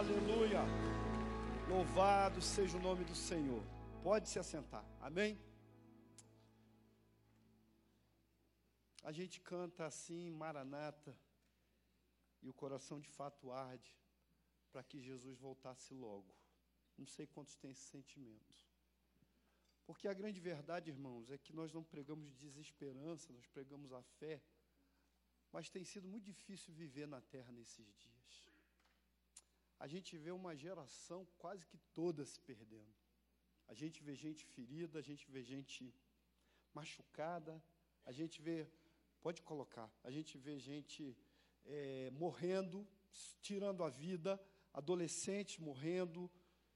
Aleluia. Louvado seja o nome do Senhor. Pode se assentar. Amém? A gente canta assim, Maranata, e o coração de fato arde para que Jesus voltasse logo. Não sei quantos têm esse sentimento. Porque a grande verdade, irmãos, é que nós não pregamos desesperança, nós pregamos a fé, mas tem sido muito difícil viver na terra nesses dias. A gente vê uma geração quase que toda se perdendo. A gente vê gente ferida, a gente vê gente machucada, a gente vê, pode colocar, a gente vê gente é, morrendo, tirando a vida, adolescentes morrendo,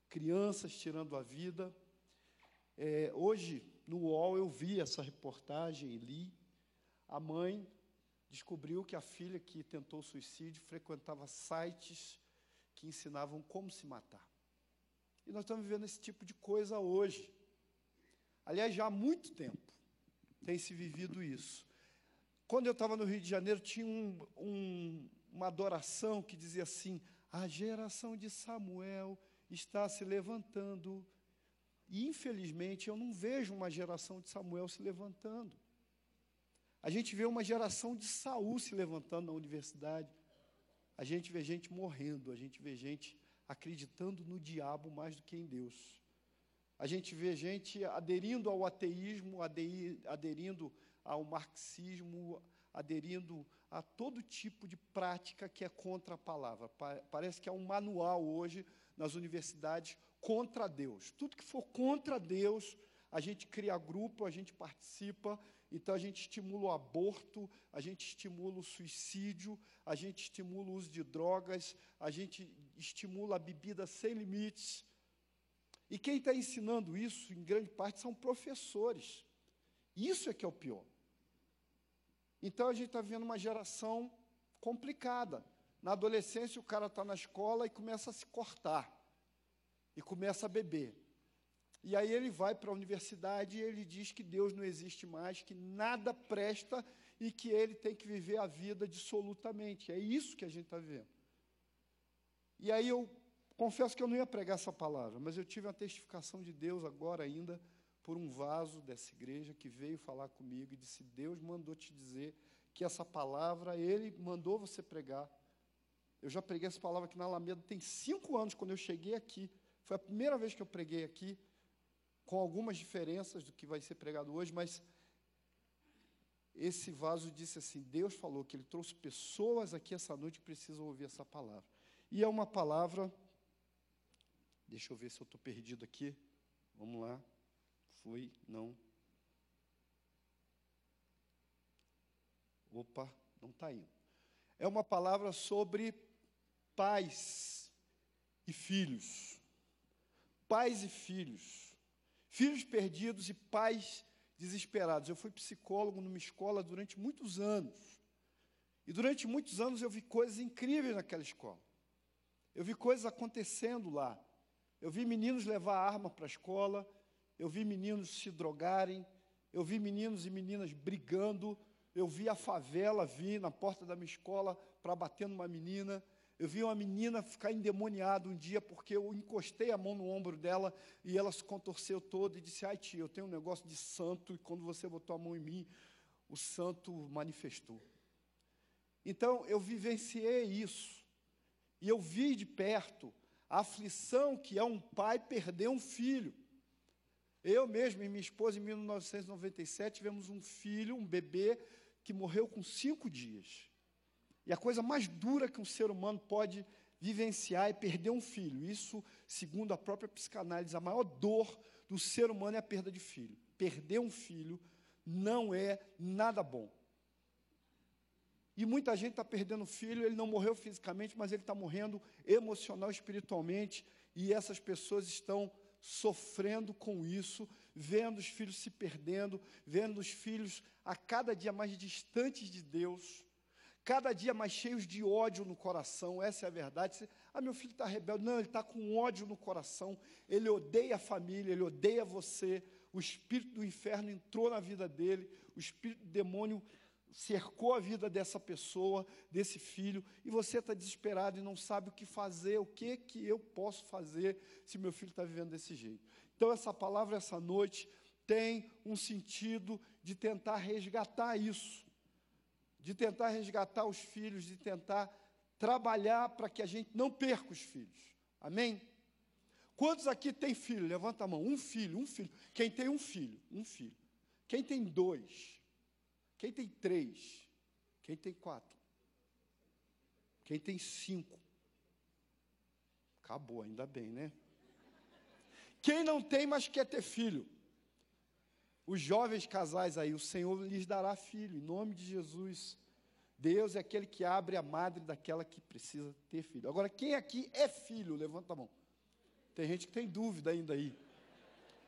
crianças tirando a vida. É, hoje, no UOL, eu vi essa reportagem li. A mãe descobriu que a filha que tentou suicídio frequentava sites ensinavam como se matar. E nós estamos vivendo esse tipo de coisa hoje. Aliás, já há muito tempo tem se vivido isso. Quando eu estava no Rio de Janeiro, tinha um, um, uma adoração que dizia assim: a geração de Samuel está se levantando. E, infelizmente, eu não vejo uma geração de Samuel se levantando. A gente vê uma geração de Saul se levantando na universidade. A gente vê gente morrendo, a gente vê gente acreditando no diabo mais do que em Deus. A gente vê gente aderindo ao ateísmo, aderindo ao marxismo, aderindo a todo tipo de prática que é contra a palavra. Parece que há um manual hoje nas universidades contra Deus. Tudo que for contra Deus, a gente cria grupo, a gente participa, então a gente estimula o aborto, a gente estimula o suicídio, a gente estimula o uso de drogas, a gente estimula a bebida sem limites. E quem está ensinando isso, em grande parte, são professores. Isso é que é o pior. Então a gente está vendo uma geração complicada. Na adolescência, o cara está na escola e começa a se cortar, e começa a beber. E aí ele vai para a universidade e ele diz que Deus não existe mais, que nada presta e que ele tem que viver a vida dissolutamente. É isso que a gente está vivendo. E aí eu confesso que eu não ia pregar essa palavra, mas eu tive uma testificação de Deus agora ainda por um vaso dessa igreja que veio falar comigo e disse: Deus mandou te dizer que essa palavra, Ele mandou você pregar. Eu já preguei essa palavra aqui na Alameda tem cinco anos, quando eu cheguei aqui. Foi a primeira vez que eu preguei aqui com algumas diferenças do que vai ser pregado hoje, mas esse vaso disse assim: Deus falou que Ele trouxe pessoas aqui essa noite que precisam ouvir essa palavra. E é uma palavra. Deixa eu ver se eu estou perdido aqui. Vamos lá. Fui, não. Opa, não está indo. É uma palavra sobre pais e filhos. Pais e filhos. Filhos perdidos e pais desesperados. Eu fui psicólogo numa escola durante muitos anos. E durante muitos anos eu vi coisas incríveis naquela escola. Eu vi coisas acontecendo lá. Eu vi meninos levar arma para a escola, eu vi meninos se drogarem, eu vi meninos e meninas brigando, eu vi a favela vir na porta da minha escola para bater numa menina, eu vi uma menina ficar endemoniada um dia porque eu encostei a mão no ombro dela e ela se contorceu toda e disse: Ai, tia, eu tenho um negócio de santo e quando você botou a mão em mim, o santo manifestou. Então, eu vivenciei isso e eu vi de perto a aflição que é um pai perder um filho. Eu mesmo e minha esposa, em 1997, tivemos um filho, um bebê, que morreu com cinco dias. E a coisa mais dura que um ser humano pode vivenciar é perder um filho. Isso, segundo a própria psicanálise, a maior dor do ser humano é a perda de filho. Perder um filho não é nada bom. E muita gente está perdendo filho, ele não morreu fisicamente, mas ele está morrendo emocional, espiritualmente, e essas pessoas estão sofrendo com isso, vendo os filhos se perdendo, vendo os filhos a cada dia mais distantes de Deus cada dia mais cheios de ódio no coração, essa é a verdade. ah, meu filho está rebelde. Não, ele está com ódio no coração, ele odeia a família, ele odeia você. O espírito do inferno entrou na vida dele, o espírito do demônio cercou a vida dessa pessoa, desse filho, e você está desesperado e não sabe o que fazer, o que que eu posso fazer se meu filho está vivendo desse jeito. Então, essa palavra, essa noite, tem um sentido de tentar resgatar isso, de tentar resgatar os filhos, de tentar trabalhar para que a gente não perca os filhos. Amém? Quantos aqui tem filho? Levanta a mão. Um filho, um filho. Quem tem um filho? Um filho. Quem tem dois? Quem tem três? Quem tem quatro? Quem tem cinco? Acabou, ainda bem, né? Quem não tem, mas quer ter filho? Os jovens casais aí, o Senhor lhes dará filho, em nome de Jesus. Deus é aquele que abre a madre daquela que precisa ter filho. Agora, quem aqui é filho? Levanta a mão. Tem gente que tem dúvida ainda aí.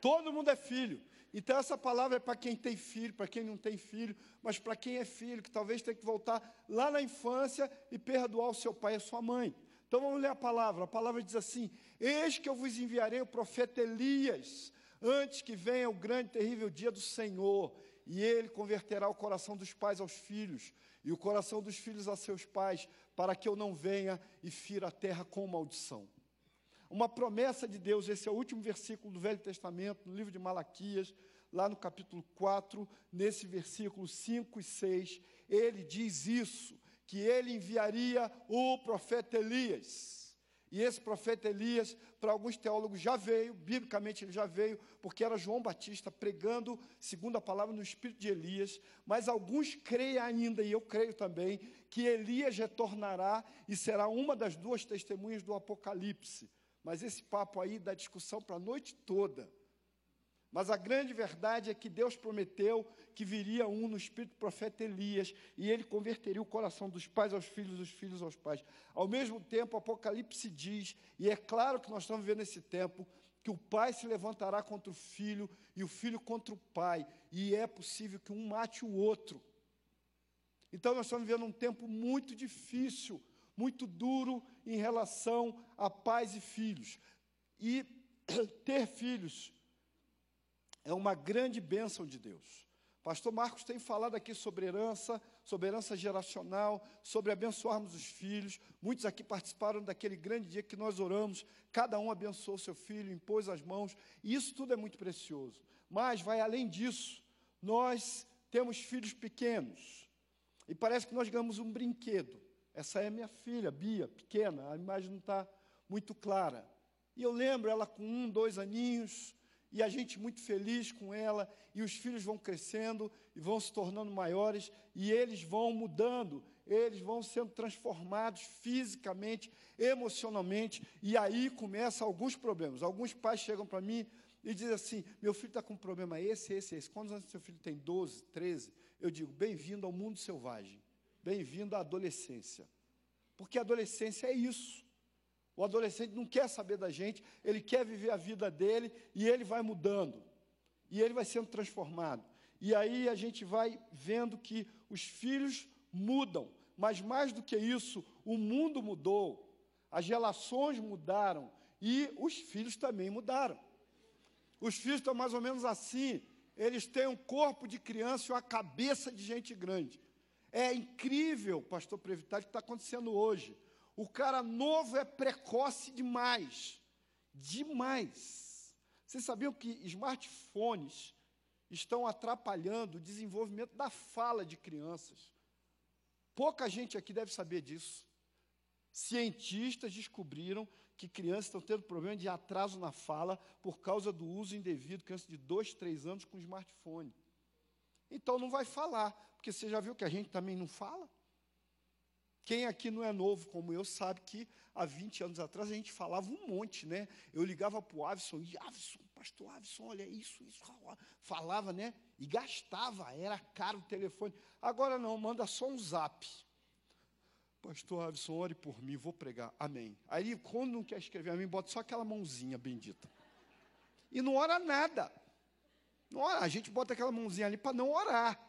Todo mundo é filho. Então, essa palavra é para quem tem filho, para quem não tem filho, mas para quem é filho, que talvez tenha que voltar lá na infância e perdoar o seu pai e a sua mãe. Então, vamos ler a palavra. A palavra diz assim: Eis que eu vos enviarei o profeta Elias, antes que venha o grande e terrível dia do Senhor, e ele converterá o coração dos pais aos filhos, e o coração dos filhos a seus pais, para que eu não venha e fira a terra com maldição uma promessa de Deus, esse é o último versículo do Velho Testamento, no livro de Malaquias, lá no capítulo 4, nesse versículo 5 e 6, ele diz isso, que ele enviaria o profeta Elias. E esse profeta Elias, para alguns teólogos, já veio, biblicamente ele já veio, porque era João Batista pregando, segundo a palavra, no espírito de Elias. Mas alguns creem ainda, e eu creio também, que Elias retornará e será uma das duas testemunhas do Apocalipse. Mas esse papo aí dá discussão para a noite toda. Mas a grande verdade é que Deus prometeu que viria um no espírito do profeta Elias e ele converteria o coração dos pais aos filhos, dos filhos aos pais. Ao mesmo tempo, o Apocalipse diz, e é claro que nós estamos vivendo esse tempo, que o pai se levantará contra o filho e o filho contra o pai, e é possível que um mate o outro. Então, nós estamos vivendo um tempo muito difícil, muito duro em relação a pais e filhos. E ter filhos é uma grande bênção de Deus. Pastor Marcos tem falado aqui sobre herança, sobre herança geracional, sobre abençoarmos os filhos. Muitos aqui participaram daquele grande dia que nós oramos, cada um abençoou seu filho, impôs as mãos, e isso tudo é muito precioso. Mas vai além disso. Nós temos filhos pequenos, e parece que nós ganhamos um brinquedo. Essa é minha filha, Bia, pequena, a imagem não está muito clara. E eu lembro ela com um, dois aninhos, e a gente muito feliz com ela, e os filhos vão crescendo e vão se tornando maiores, e eles vão mudando, eles vão sendo transformados fisicamente, emocionalmente, e aí começam alguns problemas. Alguns pais chegam para mim e dizem assim: meu filho está com um problema esse, esse, esse. Quantos anos seu filho tem? 12, 13? Eu digo: bem-vindo ao mundo selvagem. Bem-vindo à adolescência. Porque a adolescência é isso. O adolescente não quer saber da gente, ele quer viver a vida dele e ele vai mudando. E ele vai sendo transformado. E aí a gente vai vendo que os filhos mudam, mas mais do que isso, o mundo mudou, as relações mudaram e os filhos também mudaram. Os filhos estão mais ou menos assim, eles têm um corpo de criança e uma cabeça de gente grande. É incrível, pastor Previtário, o que está acontecendo hoje. O cara novo é precoce demais. Demais. Vocês sabiam que smartphones estão atrapalhando o desenvolvimento da fala de crianças? Pouca gente aqui deve saber disso. Cientistas descobriram que crianças estão tendo problema de atraso na fala por causa do uso indevido, crianças de 2, 3 anos com smartphone. Então não vai falar, porque você já viu que a gente também não fala? Quem aqui não é novo como eu sabe que há 20 anos atrás a gente falava um monte, né? Eu ligava para o Avison, e Avison, pastor Avison, olha isso, isso, falava, né? E gastava, era caro o telefone. Agora não, manda só um zap. Pastor Avison, ore por mim, vou pregar. Amém. Aí, quando não quer escrever amém, bota só aquela mãozinha bendita. E não ora nada. Não ora, a gente bota aquela mãozinha ali para não orar.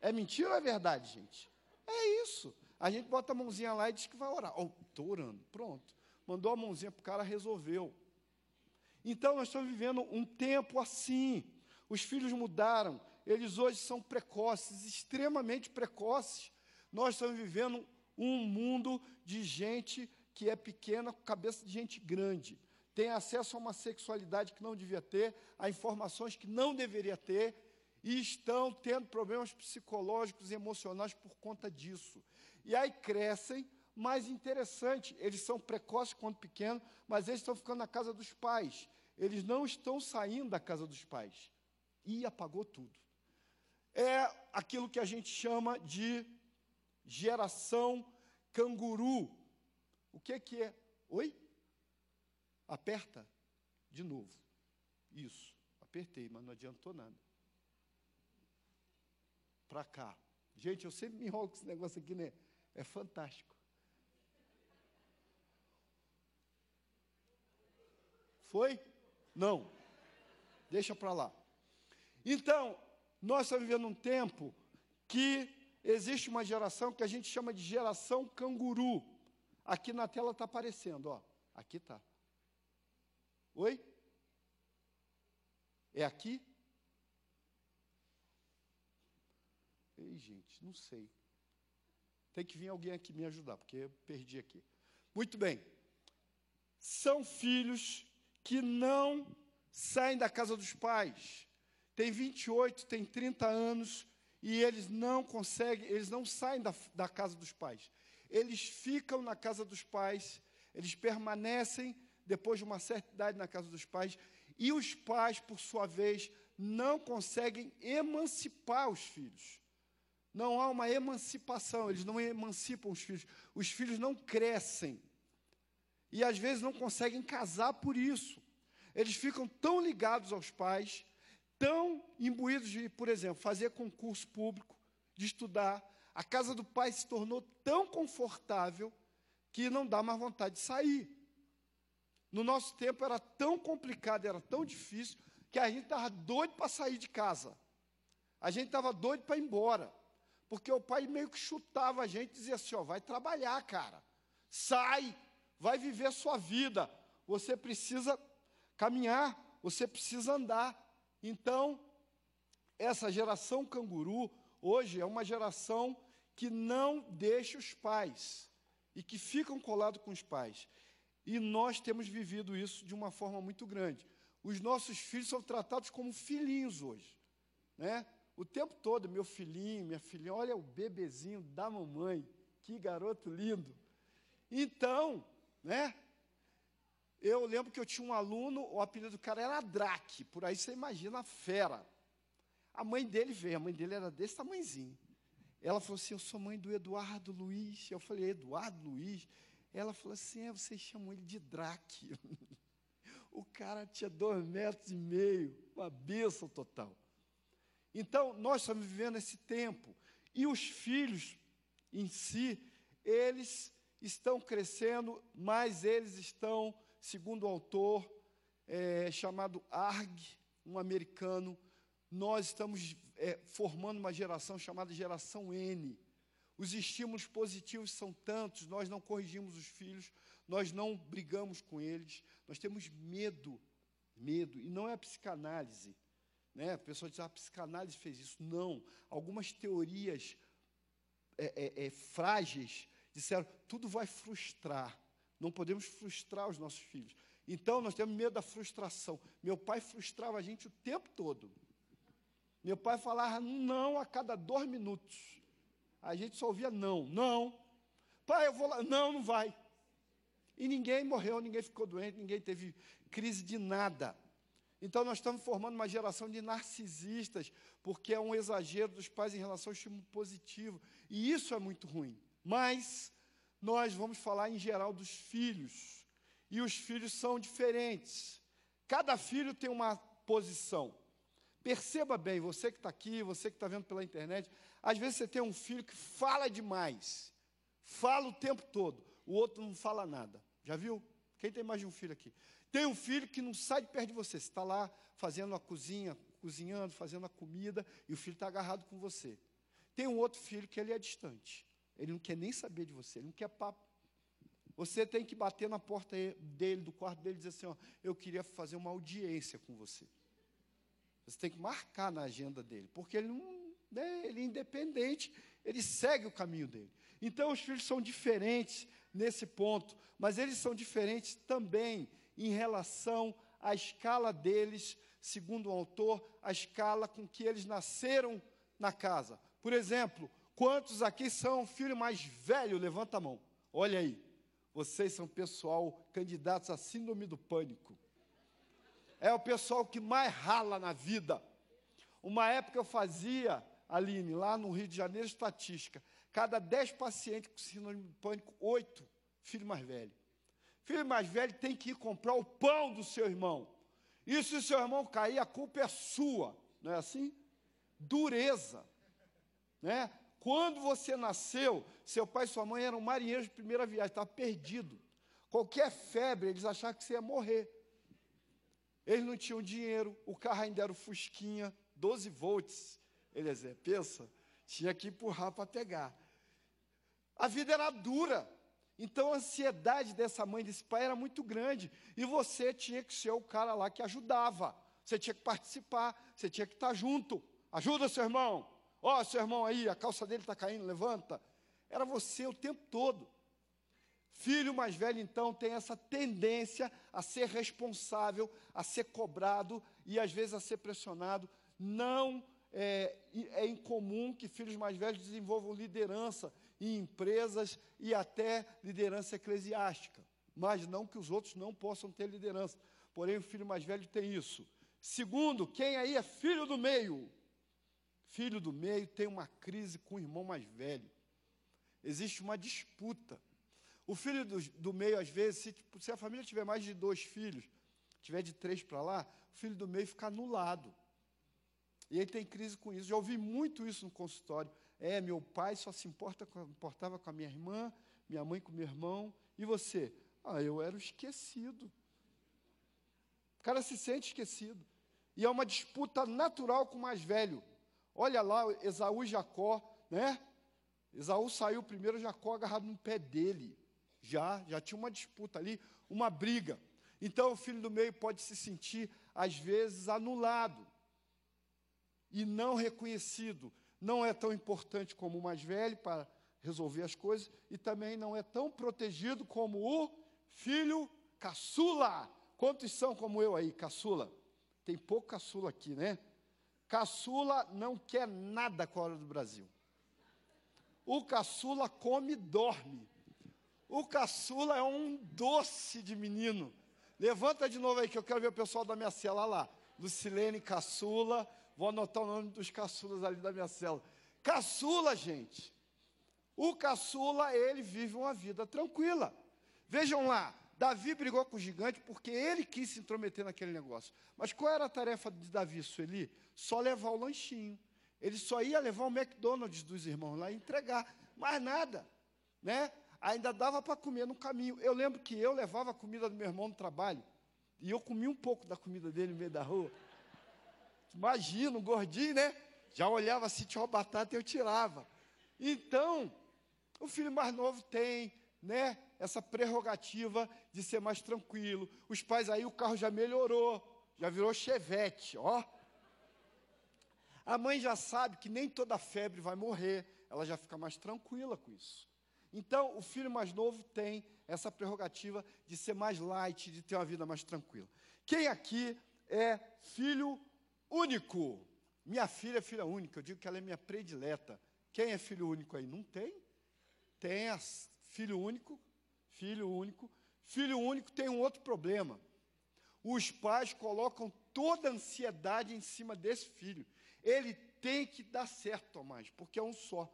É mentira ou é verdade, gente? É isso. A gente bota a mãozinha lá e diz que vai orar. Oh, estou orando. Pronto. Mandou a mãozinha para o cara, resolveu. Então, nós estamos vivendo um tempo assim. Os filhos mudaram. eles hoje são precoces, extremamente precoces. Nós estamos vivendo um mundo de gente que é pequena, com cabeça de gente grande. Tem acesso a uma sexualidade que não devia ter, a informações que não deveria ter, e estão tendo problemas psicológicos e emocionais por conta disso. E aí crescem, mais interessante, eles são precoces quando pequenos, mas eles estão ficando na casa dos pais. Eles não estão saindo da casa dos pais. E apagou tudo. É aquilo que a gente chama de geração canguru. O que, que é? Oi? Aperta de novo. Isso. Apertei, mas não adiantou nada. Para cá. Gente, eu sempre me enrolo com esse negócio aqui, né? É fantástico. Foi? Não. Deixa para lá. Então, nós estamos vivendo um tempo que existe uma geração que a gente chama de geração canguru. Aqui na tela está aparecendo, ó. Aqui está. Oi? É aqui? Ei, gente, não sei. Tem que vir alguém aqui me ajudar, porque eu perdi aqui. Muito bem. São filhos que não saem da casa dos pais. Tem 28, tem 30 anos e eles não conseguem, eles não saem da, da casa dos pais. Eles ficam na casa dos pais, eles permanecem depois de uma certa idade na casa dos pais, e os pais, por sua vez, não conseguem emancipar os filhos. Não há uma emancipação, eles não emancipam os filhos. Os filhos não crescem. E às vezes não conseguem casar por isso. Eles ficam tão ligados aos pais, tão imbuídos de, por exemplo, fazer concurso público, de estudar. A casa do pai se tornou tão confortável que não dá mais vontade de sair. No nosso tempo era tão complicado, era tão difícil, que a gente estava doido para sair de casa. A gente estava doido para ir embora. Porque o pai meio que chutava a gente e dizia assim: ó, vai trabalhar, cara. Sai, vai viver a sua vida. Você precisa caminhar, você precisa andar. Então, essa geração canguru, hoje, é uma geração que não deixa os pais e que ficam colados com os pais. E nós temos vivido isso de uma forma muito grande. Os nossos filhos são tratados como filhinhos hoje. Né? O tempo todo, meu filhinho, minha filhinha, olha o bebezinho da mamãe, que garoto lindo. Então, né? Eu lembro que eu tinha um aluno, o apelido do cara era Draque, por aí você imagina a fera. A mãe dele veio, a mãe dele era desse tamanhozinho. Ela falou assim: Eu sou mãe do Eduardo Luiz. Eu falei: Eduardo Luiz? Ela falou assim: é, vocês chamam ele de Drake. o cara tinha dois metros e meio, uma bênção total. Então, nós estamos vivendo esse tempo. E os filhos em si, eles estão crescendo, mas eles estão, segundo o autor, é, chamado Arg, um americano, nós estamos é, formando uma geração chamada geração N. Os estímulos positivos são tantos, nós não corrigimos os filhos, nós não brigamos com eles, nós temos medo, medo, e não é psicanálise. Né? A pessoa diz, ah, a psicanálise fez isso. Não. Algumas teorias é, é, é, frágeis disseram, tudo vai frustrar. Não podemos frustrar os nossos filhos. Então, nós temos medo da frustração. Meu pai frustrava a gente o tempo todo. Meu pai falava não a cada dois minutos a gente só ouvia não, não. Pai, eu vou lá. Não, não vai. E ninguém morreu, ninguém ficou doente, ninguém teve crise de nada. Então, nós estamos formando uma geração de narcisistas, porque é um exagero dos pais em relação ao estímulo positivo. E isso é muito ruim. Mas, nós vamos falar em geral dos filhos. E os filhos são diferentes. Cada filho tem uma posição. Perceba bem, você que está aqui, você que está vendo pela internet, às vezes você tem um filho que fala demais, fala o tempo todo, o outro não fala nada. Já viu? Quem tem mais de um filho aqui? Tem um filho que não sai de perto de você. Você está lá fazendo a cozinha, cozinhando, fazendo a comida, e o filho está agarrado com você. Tem um outro filho que ele é distante. Ele não quer nem saber de você, ele não quer papo. Você tem que bater na porta dele, do quarto dele, e dizer assim: ó, eu queria fazer uma audiência com você. Você tem que marcar na agenda dele, porque ele não, né, ele é independente, ele segue o caminho dele. Então os filhos são diferentes nesse ponto, mas eles são diferentes também em relação à escala deles, segundo o autor, a escala com que eles nasceram na casa. Por exemplo, quantos aqui são filho mais velho? Levanta a mão. Olha aí. Vocês são pessoal candidatos a síndrome do pânico. É o pessoal que mais rala na vida. Uma época eu fazia, Aline, lá no Rio de Janeiro, estatística. Cada dez pacientes com síndrome do pânico, oito, filho mais velho. Filho mais velho tem que ir comprar o pão do seu irmão. E se o seu irmão cair, a culpa é sua. Não é assim? Dureza. Né? Quando você nasceu, seu pai e sua mãe eram marinheiros de primeira viagem, estava perdido. Qualquer febre, eles achavam que você ia morrer. Eles não tinham dinheiro, o carro ainda era o Fusquinha, 12 volts. Eles, pensa, tinha que empurrar para pegar. A vida era dura. Então a ansiedade dessa mãe, desse pai era muito grande. E você tinha que ser o cara lá que ajudava. Você tinha que participar, você tinha que estar junto. Ajuda seu irmão. Ó, oh, seu irmão aí, a calça dele está caindo, levanta. Era você o tempo todo. Filho mais velho, então, tem essa tendência a ser responsável, a ser cobrado e às vezes a ser pressionado. Não é, é incomum que filhos mais velhos desenvolvam liderança em empresas e até liderança eclesiástica. Mas não que os outros não possam ter liderança. Porém, o filho mais velho tem isso. Segundo, quem aí é filho do meio? filho do meio tem uma crise com o irmão mais velho. Existe uma disputa. O filho do, do meio, às vezes, se, tipo, se, a família tiver mais de dois filhos, tiver de três para lá, o filho do meio fica anulado. E ele tem crise com isso. Já ouvi muito isso no consultório. É, meu pai só se importa importava com a minha irmã, minha mãe com meu irmão. E você? Ah, eu era o esquecido. O cara se sente esquecido. E é uma disputa natural com o mais velho. Olha lá, Esaú e Jacó, né? Esaú saiu primeiro, Jacó agarrado no pé dele. Já, já tinha uma disputa ali, uma briga. Então o filho do meio pode se sentir, às vezes, anulado e não reconhecido. Não é tão importante como o mais velho para resolver as coisas e também não é tão protegido como o filho caçula. Quantos são como eu aí, caçula? Tem pouco caçula aqui, né? Caçula não quer nada com a hora do Brasil. O caçula come e dorme. O caçula é um doce de menino. Levanta de novo aí que eu quero ver o pessoal da minha cela lá. Lucilene Caçula. Vou anotar o nome dos caçulas ali da minha cela. Caçula, gente. O caçula, ele vive uma vida tranquila. Vejam lá, Davi brigou com o gigante porque ele quis se intrometer naquele negócio. Mas qual era a tarefa de Davi, Sueli? Só levar o lanchinho. Ele só ia levar o McDonald's dos irmãos lá e entregar. Mais nada. Né? Ainda dava para comer no caminho. Eu lembro que eu levava a comida do meu irmão no trabalho. E eu comia um pouco da comida dele no meio da rua. Imagina, um gordinho, né? Já olhava se tinha uma batata e eu tirava. Então, o filho mais novo tem, né? essa prerrogativa de ser mais tranquilo. Os pais aí, o carro já melhorou, já virou chevette, ó. A mãe já sabe que nem toda febre vai morrer, ela já fica mais tranquila com isso. Então, o filho mais novo tem essa prerrogativa de ser mais light, de ter uma vida mais tranquila. Quem aqui é filho único? Minha filha é filha única, eu digo que ela é minha predileta. Quem é filho único aí? Não tem? Tem filho único, filho único. Filho único tem um outro problema. Os pais colocam toda a ansiedade em cima desse filho. Ele tem que dar certo, Tomás, porque é um só.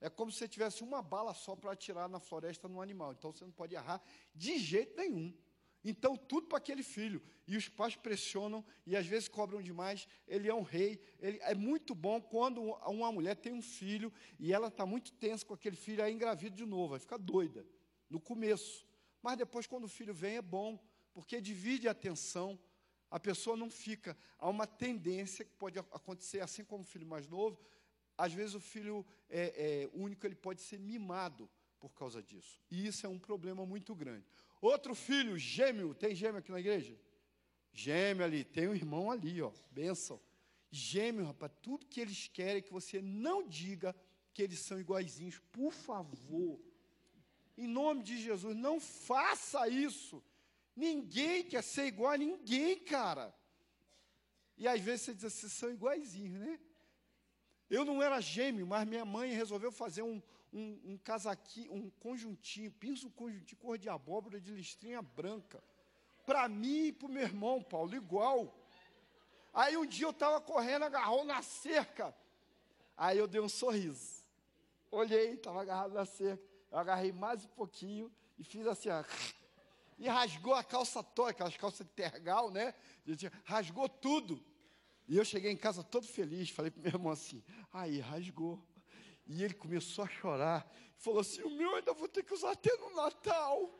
É como se você tivesse uma bala só para atirar na floresta no animal. Então você não pode errar de jeito nenhum. Então, tudo para aquele filho. E os pais pressionam e às vezes cobram demais. Ele é um rei. Ele, é muito bom quando uma mulher tem um filho e ela está muito tensa com aquele filho, aí engravida de novo, vai ficar doida no começo. Mas depois, quando o filho vem, é bom, porque divide a atenção, a pessoa não fica. Há uma tendência que pode acontecer, assim como o filho mais novo, às vezes o filho é, é, único ele pode ser mimado por causa disso. E isso é um problema muito grande. Outro filho, gêmeo, tem gêmeo aqui na igreja? Gêmeo ali, tem um irmão ali, ó, benção. Gêmeo, rapaz, tudo que eles querem é que você não diga que eles são iguaizinhos. Por favor. Em nome de Jesus, não faça isso. Ninguém quer ser igual a ninguém, cara. E às vezes você diz assim, são iguaizinhos, né? Eu não era gêmeo, mas minha mãe resolveu fazer um, um, um casaquinho, um conjuntinho, pinça um conjuntinho cor de abóbora de listrinha branca. Para mim e para o meu irmão, Paulo, igual. Aí um dia eu estava correndo, agarrou na cerca. Aí eu dei um sorriso. Olhei, estava agarrado na cerca. Eu agarrei mais um pouquinho e fiz assim, ó, e rasgou a calça toda, aquelas calças de tergal, né? Rasgou tudo. E eu cheguei em casa todo feliz, falei para meu irmão assim, aí rasgou. E ele começou a chorar. Falou assim: o meu ainda vou ter que usar até no Natal.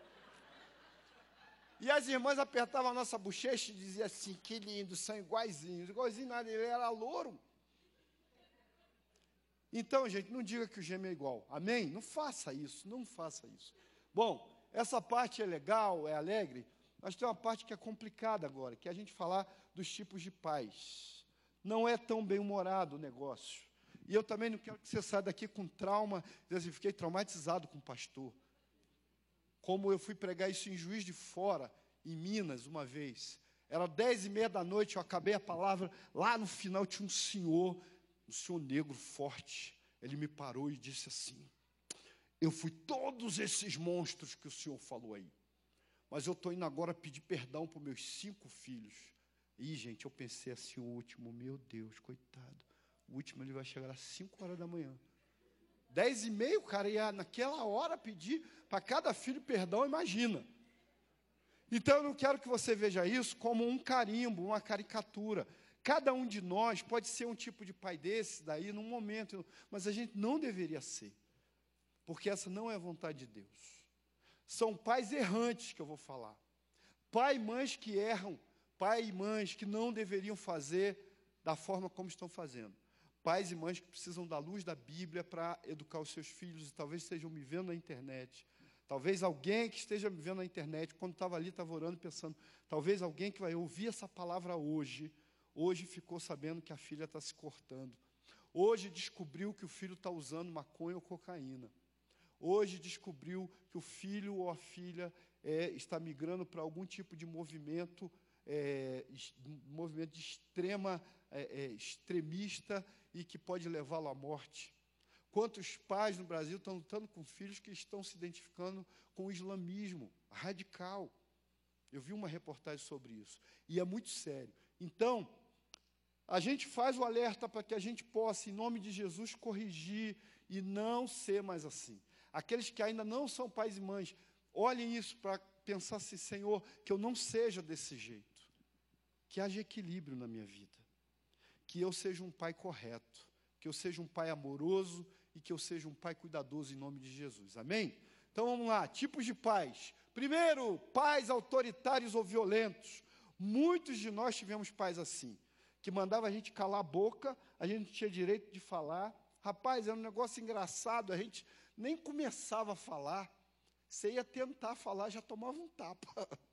E as irmãs apertavam a nossa bochecha e diziam assim: que lindo, são iguaizinhos. Iguaizinho nada, ele era louro. Então, gente, não diga que o gêmeo é igual. Amém? Não faça isso, não faça isso. Bom, essa parte é legal, é alegre, mas tem uma parte que é complicada agora, que é a gente falar dos tipos de pais. Não é tão bem-humorado o negócio. E eu também não quero que você saia daqui com trauma, assim, fiquei traumatizado com o pastor. Como eu fui pregar isso em Juiz de Fora, em Minas, uma vez. Era dez e meia da noite, eu acabei a palavra. Lá no final tinha um senhor, um senhor negro forte. Ele me parou e disse assim: Eu fui todos esses monstros que o senhor falou aí. Mas eu estou indo agora pedir perdão para meus cinco filhos. E, gente, eu pensei assim, o último, meu Deus, coitado. O último ele vai chegar às cinco horas da manhã. Dez e meio, cara ia naquela hora pedir para cada filho perdão, imagina. Então eu não quero que você veja isso como um carimbo, uma caricatura. Cada um de nós pode ser um tipo de pai desse daí num momento, mas a gente não deveria ser. Porque essa não é a vontade de Deus. São pais errantes que eu vou falar. Pai e mães que erram, pai e mães que não deveriam fazer da forma como estão fazendo pais e mães que precisam da luz da Bíblia para educar os seus filhos e talvez estejam me vendo na internet. Talvez alguém que esteja me vendo na internet, quando estava ali, estava orando, pensando, talvez alguém que vai ouvir essa palavra hoje, hoje ficou sabendo que a filha está se cortando. Hoje descobriu que o filho está usando maconha ou cocaína. Hoje descobriu que o filho ou a filha é, está migrando para algum tipo de movimento, é, movimento de extrema, é, é extremista e que pode levá-lo à morte. Quantos pais no Brasil estão lutando com filhos que estão se identificando com o islamismo radical? Eu vi uma reportagem sobre isso. E é muito sério. Então, a gente faz o alerta para que a gente possa, em nome de Jesus, corrigir e não ser mais assim. Aqueles que ainda não são pais e mães, olhem isso para pensar assim, Senhor, que eu não seja desse jeito. Que haja equilíbrio na minha vida que eu seja um pai correto, que eu seja um pai amoroso e que eu seja um pai cuidadoso em nome de Jesus. Amém? Então vamos lá, tipos de pais. Primeiro, pais autoritários ou violentos. Muitos de nós tivemos pais assim, que mandava a gente calar a boca, a gente não tinha direito de falar. Rapaz, era um negócio engraçado, a gente nem começava a falar. Você ia tentar falar, já tomava um tapa.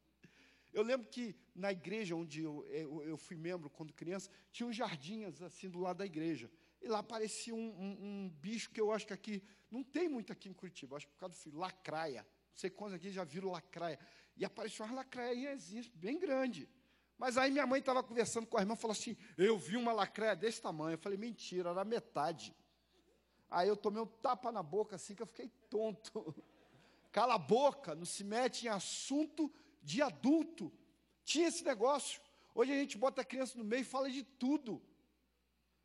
Eu lembro que na igreja onde eu, eu, eu fui membro quando criança, tinha uns jardins assim do lado da igreja. E lá aparecia um, um, um, bicho que eu acho que aqui, não tem muito aqui em Curitiba, acho que por causa do filho, lacraia. Não sei quantos aqui já viram lacraia. E apareceu uma lacraia bem grande. Mas aí minha mãe estava conversando com a irmã e falou assim: Eu vi uma lacraia desse tamanho. Eu falei: Mentira, era metade. Aí eu tomei um tapa na boca assim que eu fiquei tonto. Cala a boca, não se mete em assunto de adulto. Tinha esse negócio. Hoje a gente bota a criança no meio e fala de tudo.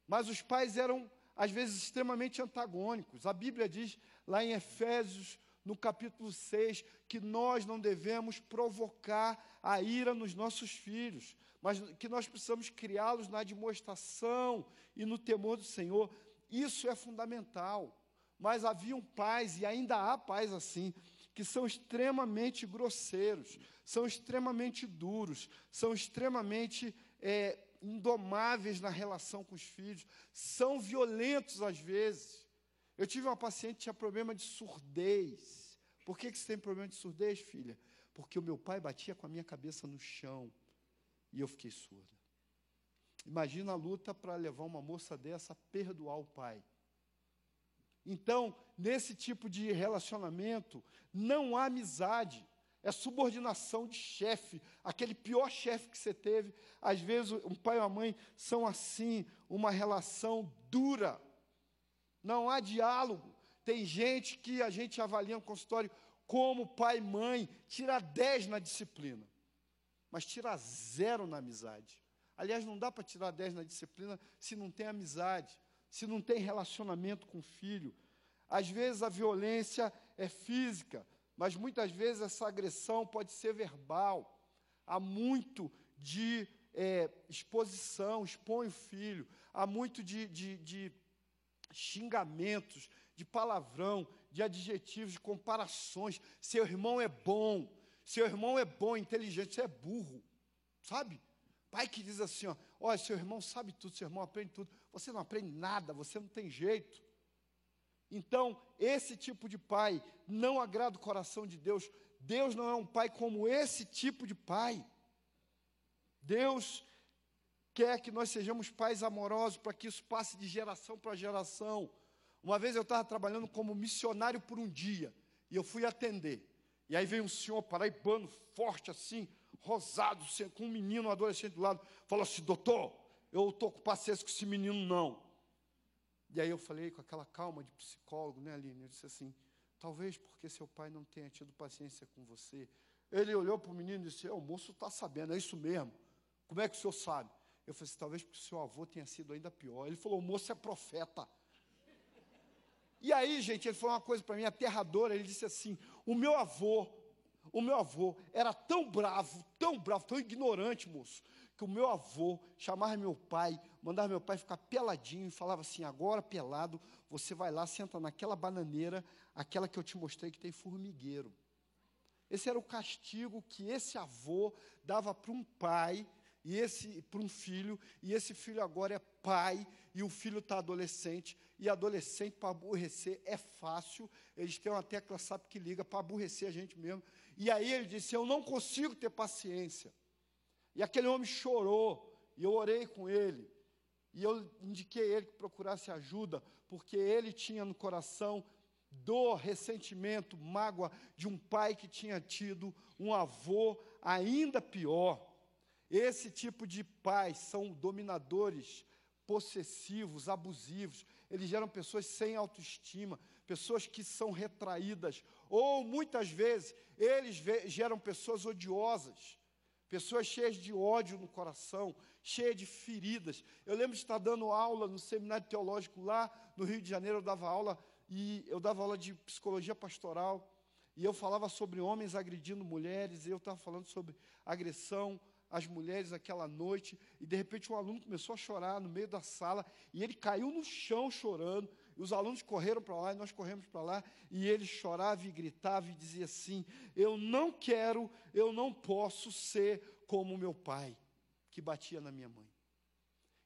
Mas os pais eram, às vezes, extremamente antagônicos. A Bíblia diz, lá em Efésios, no capítulo 6, que nós não devemos provocar a ira nos nossos filhos, mas que nós precisamos criá-los na demonstração e no temor do Senhor. Isso é fundamental. Mas haviam pais, e ainda há pais assim, que são extremamente grosseiros, são extremamente duros, são extremamente é, indomáveis na relação com os filhos, são violentos às vezes. Eu tive uma paciente que tinha problema de surdez. Por que, que você tem problema de surdez, filha? Porque o meu pai batia com a minha cabeça no chão e eu fiquei surda. Imagina a luta para levar uma moça dessa a perdoar o pai. Então, nesse tipo de relacionamento, não há amizade, é subordinação de chefe, aquele pior chefe que você teve. Às vezes, um pai ou uma mãe são assim, uma relação dura. Não há diálogo. Tem gente que a gente avalia no consultório como pai e mãe, tira 10 na disciplina, mas tira zero na amizade. Aliás, não dá para tirar 10 na disciplina se não tem amizade, se não tem relacionamento com o filho. Às vezes a violência é física, mas muitas vezes essa agressão pode ser verbal. Há muito de é, exposição, expõe o filho, há muito de, de, de xingamentos, de palavrão, de adjetivos, de comparações. Seu irmão é bom, seu irmão é bom, inteligente, você é burro, sabe? Pai que diz assim: ó, olha, seu irmão sabe tudo, seu irmão aprende tudo, você não aprende nada, você não tem jeito. Então, esse tipo de pai não agrada o coração de Deus. Deus não é um pai como esse tipo de pai. Deus quer que nós sejamos pais amorosos para que isso passe de geração para geração. Uma vez eu estava trabalhando como missionário por um dia e eu fui atender. E aí veio um senhor paraibano, forte assim, rosado, com um menino, um adolescente do lado, falou assim: Doutor, eu estou com paciência com esse menino, não. E aí eu falei com aquela calma de psicólogo, né, Aline? Eu disse assim: Talvez porque seu pai não tenha tido paciência com você. Ele olhou para o menino e disse: O moço está sabendo, é isso mesmo. Como é que o senhor sabe? Eu falei assim: Talvez porque seu avô tenha sido ainda pior. Ele falou: O moço é profeta. E aí, gente, ele falou uma coisa para mim aterradora. Ele disse assim: O meu avô, o meu avô era tão bravo, tão bravo, tão ignorante, moço, que o meu avô chamava meu pai, mandava meu pai ficar peladinho e falava assim: agora pelado, você vai lá, senta naquela bananeira, aquela que eu te mostrei que tem formigueiro. Esse era o castigo que esse avô dava para um pai e esse para um filho, e esse filho agora é pai, e o filho está adolescente, e adolescente para aborrecer é fácil, eles têm uma tecla SAP que liga para aborrecer a gente mesmo. E aí ele disse: Eu não consigo ter paciência. E aquele homem chorou, e eu orei com ele, e eu indiquei ele que procurasse ajuda, porque ele tinha no coração dor, ressentimento, mágoa de um pai que tinha tido um avô ainda pior. Esse tipo de pais são dominadores, possessivos, abusivos. Eles geram pessoas sem autoestima, pessoas que são retraídas. Ou, muitas vezes, eles geram pessoas odiosas, pessoas cheias de ódio no coração, cheias de feridas. Eu lembro de estar dando aula no seminário teológico lá no Rio de Janeiro, eu dava aula, e eu dava aula de psicologia pastoral, e eu falava sobre homens agredindo mulheres, e eu estava falando sobre agressão as mulheres aquela noite, e de repente um aluno começou a chorar no meio da sala, e ele caiu no chão chorando, os alunos correram para lá, e nós corremos para lá, e ele chorava e gritava e dizia assim: Eu não quero, eu não posso ser como meu pai, que batia na minha mãe.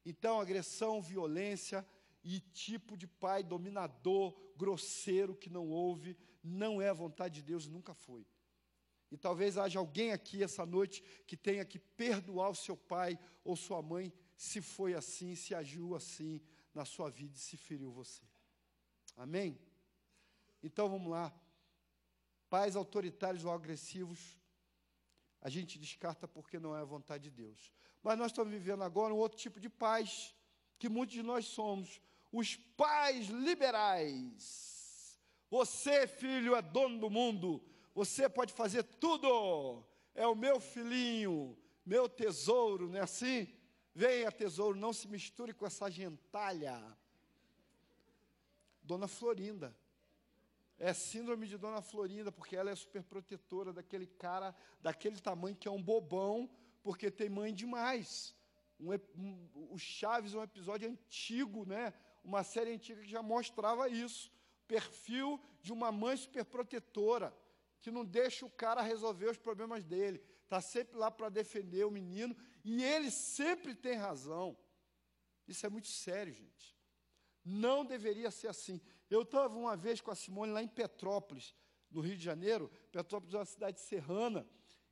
Então, agressão, violência e tipo de pai dominador, grosseiro, que não ouve, não é a vontade de Deus, nunca foi. E talvez haja alguém aqui essa noite que tenha que perdoar o seu pai ou sua mãe se foi assim, se agiu assim na sua vida e se feriu você. Amém? Então vamos lá. Pais autoritários ou agressivos, a gente descarta porque não é a vontade de Deus. Mas nós estamos vivendo agora um outro tipo de pais, que muitos de nós somos, os pais liberais. Você, filho, é dono do mundo. Você pode fazer tudo. É o meu filhinho, meu tesouro, não é assim? Venha, tesouro, não se misture com essa gentalha. Dona Florinda. É síndrome de Dona Florinda, porque ela é super protetora daquele cara, daquele tamanho que é um bobão, porque tem mãe demais. Um, um, o Chaves é um episódio antigo, né? Uma série antiga que já mostrava isso. Perfil de uma mãe super protetora que não deixa o cara resolver os problemas dele, está sempre lá para defender o menino, e ele sempre tem razão. Isso é muito sério, gente. Não deveria ser assim. Eu estava uma vez com a Simone lá em Petrópolis, no Rio de Janeiro. Petrópolis é uma cidade serrana,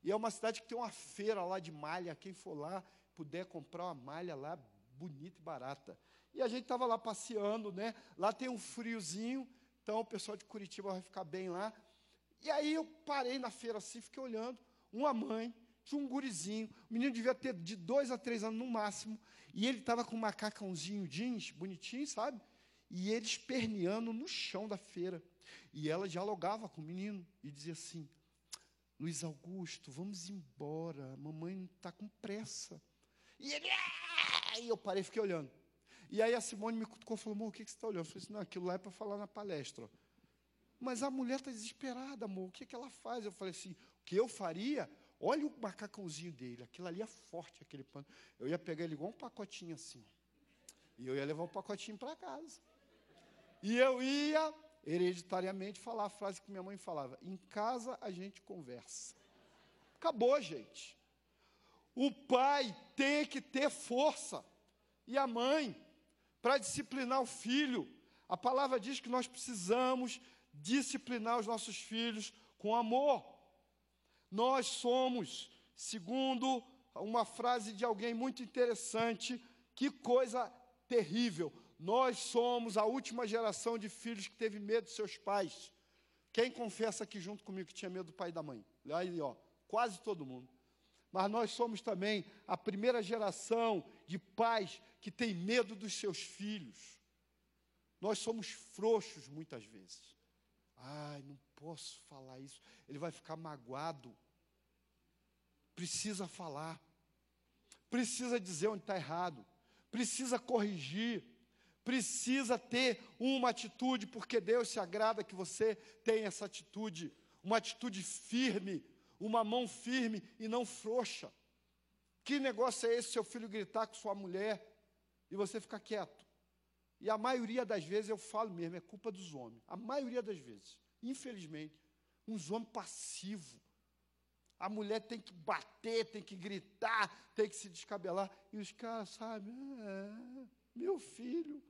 e é uma cidade que tem uma feira lá de malha. Quem for lá, puder comprar uma malha lá bonita e barata. E a gente estava lá passeando, né? Lá tem um friozinho, então o pessoal de Curitiba vai ficar bem lá. E aí eu parei na feira assim, fiquei olhando. Uma mãe, tinha um gurizinho, o menino devia ter de dois a três anos no máximo, e ele estava com um macacãozinho jeans, bonitinho, sabe? E ele esperneando no chão da feira. E ela dialogava com o menino e dizia assim: Luiz Augusto, vamos embora, a mamãe está com pressa. E ele, ah! e eu parei e fiquei olhando. E aí a Simone me cutucou e falou: amor, o que, que você está olhando? Eu falei assim: não, aquilo lá é para falar na palestra. Mas a mulher está desesperada, amor, o que, que ela faz? Eu falei assim: o que eu faria? Olha o macacãozinho dele, aquilo ali é forte, aquele pano. Eu ia pegar ele igual um pacotinho assim. E eu ia levar o um pacotinho para casa. E eu ia, hereditariamente, falar a frase que minha mãe falava: em casa a gente conversa. Acabou, gente. O pai tem que ter força. E a mãe para disciplinar o filho. A palavra diz que nós precisamos disciplinar os nossos filhos com amor. Nós somos, segundo uma frase de alguém muito interessante, que coisa terrível. Nós somos a última geração de filhos que teve medo de seus pais. Quem confessa aqui junto comigo que tinha medo do pai e da mãe? Aí, ó, quase todo mundo. Mas nós somos também a primeira geração de pais que tem medo dos seus filhos. Nós somos frouxos muitas vezes. Ai, não posso falar isso. Ele vai ficar magoado. Precisa falar. Precisa dizer onde está errado. Precisa corrigir. Precisa ter uma atitude, porque Deus se agrada que você tenha essa atitude. Uma atitude firme. Uma mão firme e não frouxa. Que negócio é esse, seu filho gritar com sua mulher e você ficar quieto? E a maioria das vezes, eu falo mesmo, é culpa dos homens. A maioria das vezes, infelizmente, uns homens passivos. A mulher tem que bater, tem que gritar, tem que se descabelar. E os caras, sabe, é, meu filho,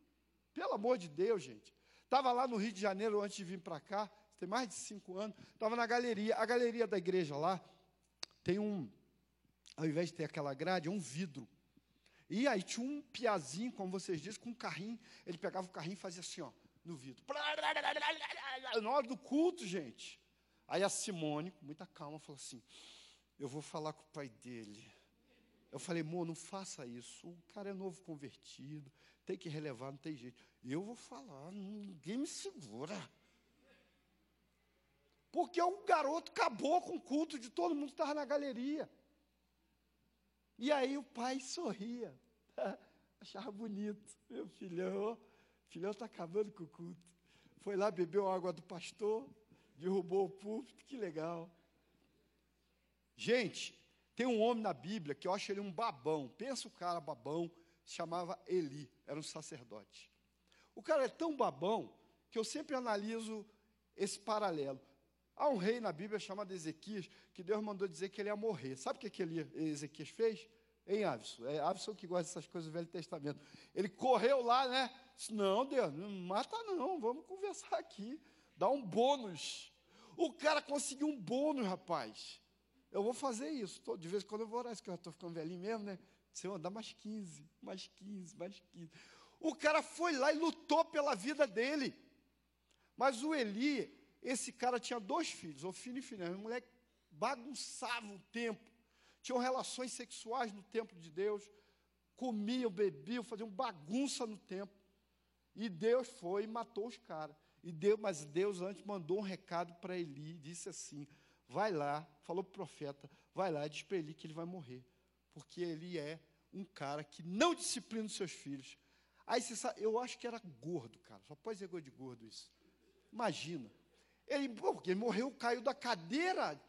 pelo amor de Deus, gente. Estava lá no Rio de Janeiro antes de vir para cá, tem mais de cinco anos. Estava na galeria, a galeria da igreja lá tem um, ao invés de ter aquela grade, é um vidro. E aí tinha um piazinho, como vocês dizem, com um carrinho. Ele pegava o carrinho e fazia assim, ó, no vidro. Na hora do culto, gente. Aí a Simone, com muita calma, falou assim: Eu vou falar com o pai dele. Eu falei, amor, não faça isso. O cara é novo convertido, tem que relevar, não tem jeito. Eu vou falar, ninguém me segura. Porque o garoto acabou com o culto de todo mundo que estava na galeria. E aí o pai sorria, achava bonito. Meu filhão, filhão está acabando com o culto. Foi lá, bebeu a água do pastor, derrubou o púlpito, que legal. Gente, tem um homem na Bíblia que eu acho ele um babão. Pensa o cara babão, chamava Eli, era um sacerdote. O cara é tão babão que eu sempre analiso esse paralelo. Há um rei na Bíblia chamado Ezequias, que Deus mandou dizer que ele ia morrer. Sabe o que aquele Ezequias fez? Em Avison. É Avison que gosta dessas coisas do Velho Testamento. Ele correu lá, né? Disse, não, Deus, não mata não, vamos conversar aqui. Dá um bônus. O cara conseguiu um bônus, rapaz. Eu vou fazer isso. De vez em quando eu vou orar, porque eu estou ficando velhinho mesmo, né? Senhor, dá mais 15, mais 15, mais 15. O cara foi lá e lutou pela vida dele. Mas o Eli, esse cara tinha dois filhos, Ofino e Finéas. A mulher bagunçava o tempo. Tinham relações sexuais no templo de Deus. Comiam, bebiam, faziam bagunça no templo. E Deus foi e matou os caras. E Deus, mas Deus antes mandou um recado para Eli, disse assim: vai lá, falou para o profeta, vai lá e diz para Eli que ele vai morrer. Porque ele é um cara que não disciplina os seus filhos. Aí você sabe, eu acho que era gordo, cara. Só pode ser de gordo isso. Imagina. Ele, porque ele morreu, caiu da cadeira.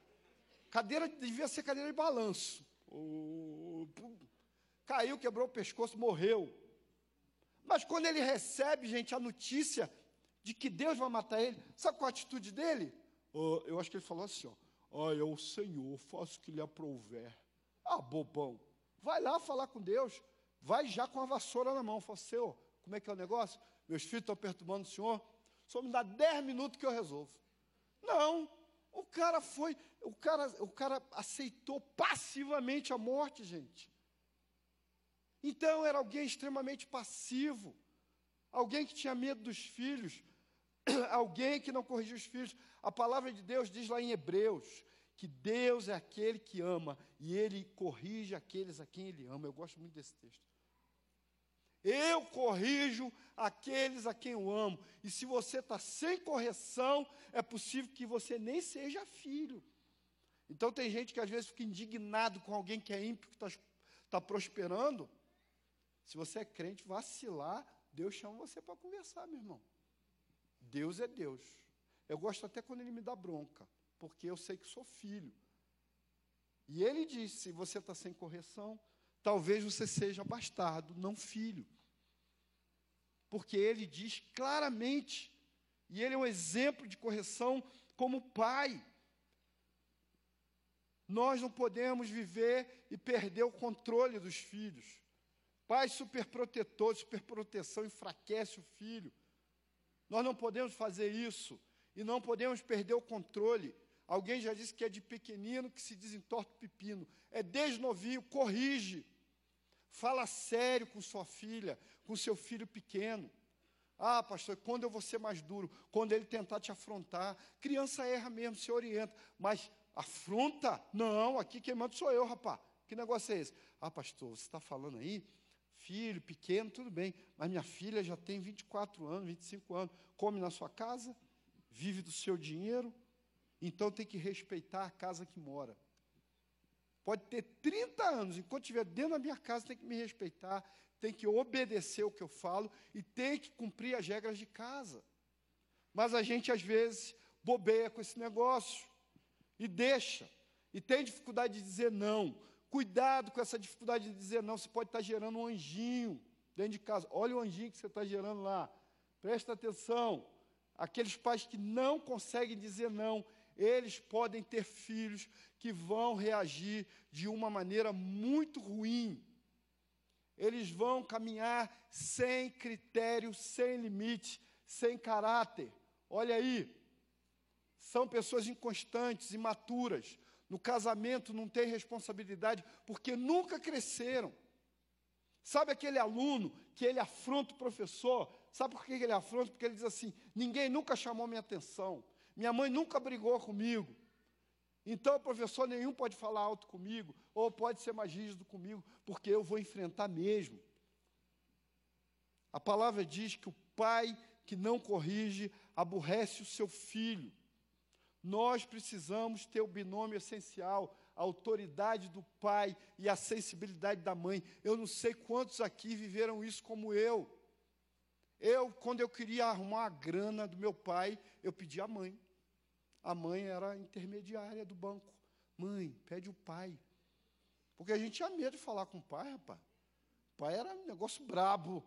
Cadeira devia ser cadeira de balanço. Caiu, quebrou o pescoço, morreu. Mas quando ele recebe, gente, a notícia de que Deus vai matar ele, sabe qual a atitude dele? eu acho que ele falou assim: ó, é o Senhor, faço o que lhe aprouver. Ah, bobão. Vai lá falar com Deus. Vai já com a vassoura na mão. Fala, Senhor, como é que é o negócio? Meus filhos estão perturbando o Senhor. Só me dá 10 minutos que eu resolvo. Não, o cara foi, o cara, o cara aceitou passivamente a morte, gente. Então era alguém extremamente passivo, alguém que tinha medo dos filhos, alguém que não corrigia os filhos. A palavra de Deus diz lá em Hebreus que Deus é aquele que ama e ele corrige aqueles a quem ele ama. Eu gosto muito desse texto. Eu corrijo aqueles a quem eu amo. E se você está sem correção, é possível que você nem seja filho. Então tem gente que às vezes fica indignado com alguém que é ímpio, que está tá prosperando. Se você é crente, vacilar, Deus chama você para conversar, meu irmão. Deus é Deus. Eu gosto até quando ele me dá bronca, porque eu sei que sou filho. E ele diz: se você está sem correção, talvez você seja bastardo, não filho. Porque ele diz claramente, e ele é um exemplo de correção como pai. Nós não podemos viver e perder o controle dos filhos. Pai superprotetor, superproteção enfraquece o filho. Nós não podemos fazer isso e não podemos perder o controle. Alguém já disse que é de pequenino que se desentorta o pepino. É desde novinho, corrige. Fala sério com sua filha, com seu filho pequeno. Ah, pastor, quando eu vou ser mais duro? Quando ele tentar te afrontar. Criança erra mesmo, se orienta. Mas afronta? Não, aqui quem manda sou eu, rapaz. Que negócio é esse? Ah, pastor, você está falando aí? Filho, pequeno, tudo bem. Mas minha filha já tem 24 anos, 25 anos. Come na sua casa, vive do seu dinheiro. Então tem que respeitar a casa que mora. Pode ter 30 anos, enquanto estiver dentro da minha casa, tem que me respeitar, tem que obedecer o que eu falo e tem que cumprir as regras de casa. Mas a gente, às vezes, bobeia com esse negócio e deixa, e tem dificuldade de dizer não. Cuidado com essa dificuldade de dizer não, você pode estar gerando um anjinho dentro de casa. Olha o anjinho que você está gerando lá. Presta atenção. Aqueles pais que não conseguem dizer não, eles podem ter filhos que vão reagir de uma maneira muito ruim. Eles vão caminhar sem critério, sem limite, sem caráter. Olha aí, são pessoas inconstantes, imaturas. No casamento não tem responsabilidade porque nunca cresceram. Sabe aquele aluno que ele afronta o professor? Sabe por que ele afronta? Porque ele diz assim: ninguém nunca chamou minha atenção. Minha mãe nunca brigou comigo. Então, professor nenhum pode falar alto comigo, ou pode ser mais rígido comigo, porque eu vou enfrentar mesmo. A palavra diz que o pai que não corrige aborrece o seu filho. Nós precisamos ter o binômio essencial, a autoridade do pai e a sensibilidade da mãe. Eu não sei quantos aqui viveram isso como eu. Eu, quando eu queria arrumar a grana do meu pai, eu pedi à mãe. A mãe era a intermediária do banco. Mãe, pede o pai. Porque a gente tinha medo de falar com o pai, rapaz. O pai era um negócio brabo.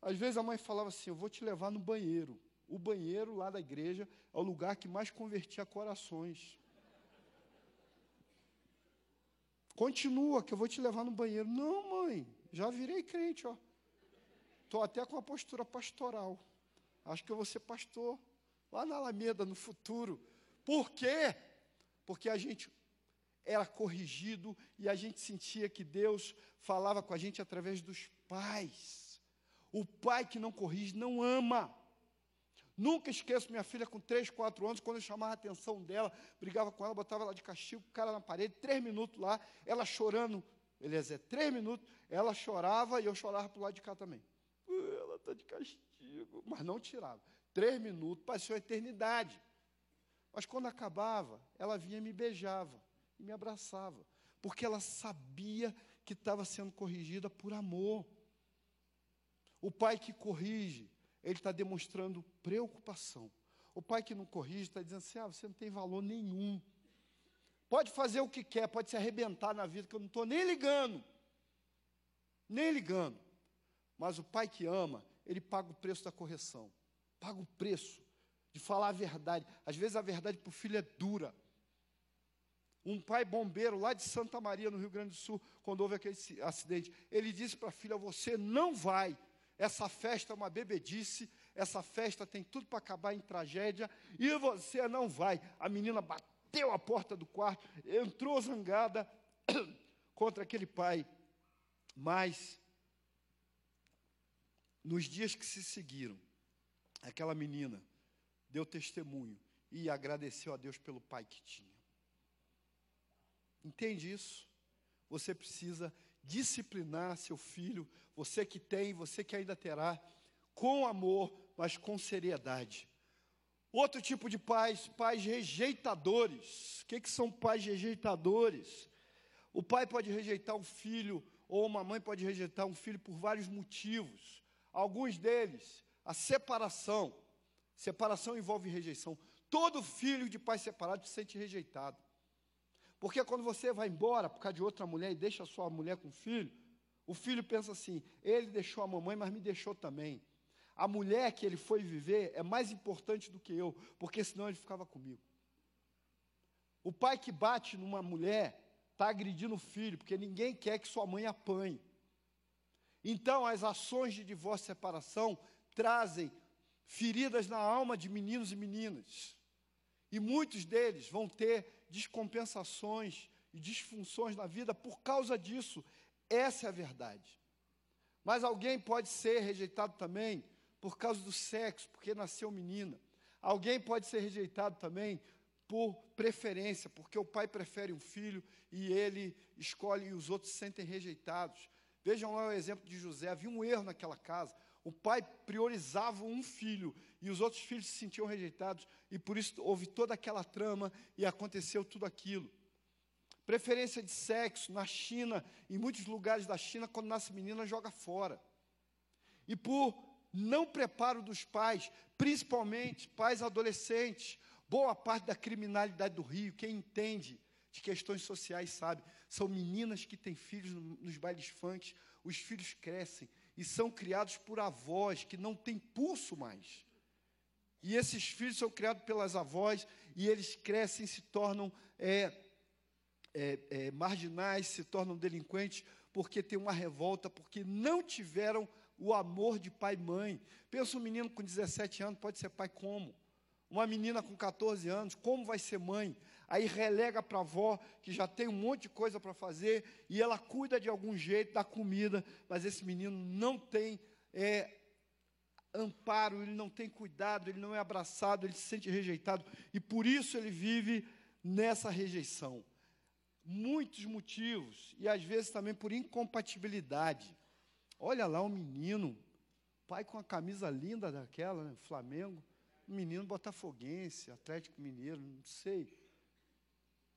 Às vezes a mãe falava assim: Eu vou te levar no banheiro. O banheiro lá da igreja é o lugar que mais convertia corações. Continua, que eu vou te levar no banheiro. Não, mãe, já virei crente, ó. Estou até com a postura pastoral. Acho que eu vou ser pastor lá na Alameda no futuro. Por quê? Porque a gente era corrigido e a gente sentia que Deus falava com a gente através dos pais. O pai que não corrige não ama. Nunca esqueço minha filha com 3, 4 anos, quando eu chamava a atenção dela, brigava com ela, botava ela de castigo, o cara na parede, três minutos lá, ela chorando, beleza, três minutos, ela chorava e eu chorava para o lado de cá também. Ela está de castigo, mas não tirava. Três minutos, pareceu uma eternidade. Mas quando acabava, ela vinha e me beijava e me abraçava, porque ela sabia que estava sendo corrigida por amor. O pai que corrige, ele está demonstrando preocupação. O pai que não corrige está dizendo assim: ah, você não tem valor nenhum. Pode fazer o que quer, pode se arrebentar na vida, que eu não estou nem ligando. Nem ligando. Mas o pai que ama, ele paga o preço da correção paga o preço de falar a verdade. Às vezes a verdade para o filho é dura. Um pai bombeiro lá de Santa Maria, no Rio Grande do Sul, quando houve aquele acidente, ele disse para a filha: Você não vai. Essa festa é uma bebedice, essa festa tem tudo para acabar em tragédia, e você não vai. A menina bateu a porta do quarto, entrou zangada contra aquele pai. Mas, nos dias que se seguiram, aquela menina deu testemunho e agradeceu a Deus pelo pai que tinha. Entende isso? Você precisa disciplinar seu filho, você que tem, você que ainda terá, com amor, mas com seriedade. Outro tipo de pais, pais rejeitadores. O que, que são pais rejeitadores? O pai pode rejeitar um filho, ou uma mãe pode rejeitar um filho por vários motivos. Alguns deles, a separação. Separação envolve rejeição. Todo filho de pai separado se sente rejeitado. Porque quando você vai embora por causa de outra mulher e deixa a sua mulher com o filho, o filho pensa assim: ele deixou a mamãe, mas me deixou também. A mulher que ele foi viver é mais importante do que eu, porque senão ele ficava comigo. O pai que bate numa mulher está agredindo o filho, porque ninguém quer que sua mãe apanhe. Então, as ações de divórcio e separação trazem feridas na alma de meninos e meninas. E muitos deles vão ter descompensações e disfunções na vida por causa disso. Essa é a verdade. Mas alguém pode ser rejeitado também por causa do sexo, porque nasceu menina. Alguém pode ser rejeitado também por preferência, porque o pai prefere um filho e ele escolhe e os outros se sentem rejeitados. Vejam lá o exemplo de José: havia um erro naquela casa. O pai priorizava um filho e os outros filhos se sentiam rejeitados, e por isso houve toda aquela trama e aconteceu tudo aquilo. Preferência de sexo na China, em muitos lugares da China, quando nasce menina, joga fora. E por não preparo dos pais, principalmente pais adolescentes, boa parte da criminalidade do Rio, quem entende de questões sociais sabe, são meninas que têm filhos nos bailes funk, os filhos crescem e são criados por avós que não têm pulso mais. E esses filhos são criados pelas avós e eles crescem, se tornam é, é, é, marginais, se tornam delinquentes, porque tem uma revolta, porque não tiveram o amor de pai e mãe. Pensa um menino com 17 anos, pode ser pai como? Uma menina com 14 anos, como vai ser mãe? Aí relega para a avó, que já tem um monte de coisa para fazer, e ela cuida de algum jeito da comida, mas esse menino não tem é, amparo, ele não tem cuidado, ele não é abraçado, ele se sente rejeitado, e por isso ele vive nessa rejeição. Muitos motivos, e às vezes também por incompatibilidade. Olha lá um menino, pai com a camisa linda daquela, né, Flamengo, um menino botafoguense, Atlético Mineiro, não sei.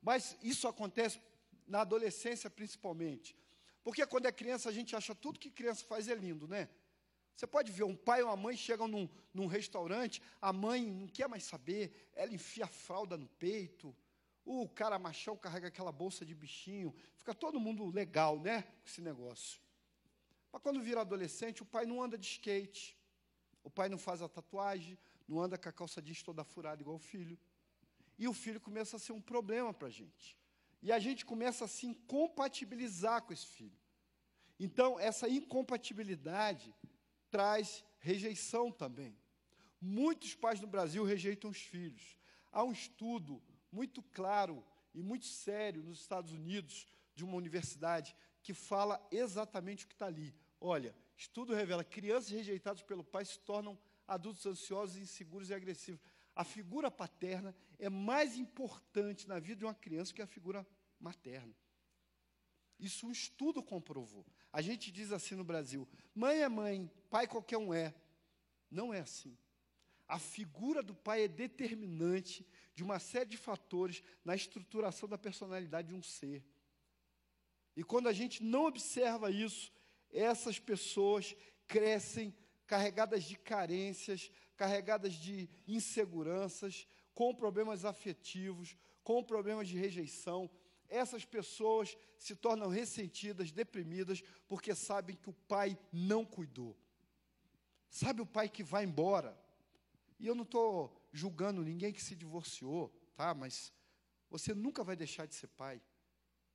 Mas isso acontece na adolescência principalmente. Porque quando é criança a gente acha tudo que criança faz é lindo, né? Você pode ver um pai ou uma mãe chegam num, num restaurante, a mãe não quer mais saber, ela enfia a fralda no peito, o cara machão carrega aquela bolsa de bichinho, fica todo mundo legal, né, com esse negócio. Mas quando vira adolescente, o pai não anda de skate, o pai não faz a tatuagem, não anda com a calça jeans toda furada igual o filho. E o filho começa a ser um problema para a gente. E a gente começa a se incompatibilizar com esse filho. Então, essa incompatibilidade traz rejeição também. Muitos pais no Brasil rejeitam os filhos. Há um estudo muito claro e muito sério nos Estados Unidos, de uma universidade, que fala exatamente o que está ali. Olha, estudo revela que crianças rejeitadas pelo pai se tornam adultos ansiosos, inseguros e agressivos. A figura paterna é mais importante na vida de uma criança que a figura materna. Isso um estudo comprovou. A gente diz assim no Brasil: mãe é mãe, pai qualquer um é. Não é assim. A figura do pai é determinante de uma série de fatores na estruturação da personalidade de um ser. E quando a gente não observa isso, essas pessoas crescem carregadas de carências, carregadas de inseguranças, com problemas afetivos, com problemas de rejeição, essas pessoas se tornam ressentidas, deprimidas, porque sabem que o pai não cuidou. Sabe o pai que vai embora? E eu não estou julgando ninguém que se divorciou, tá? Mas você nunca vai deixar de ser pai.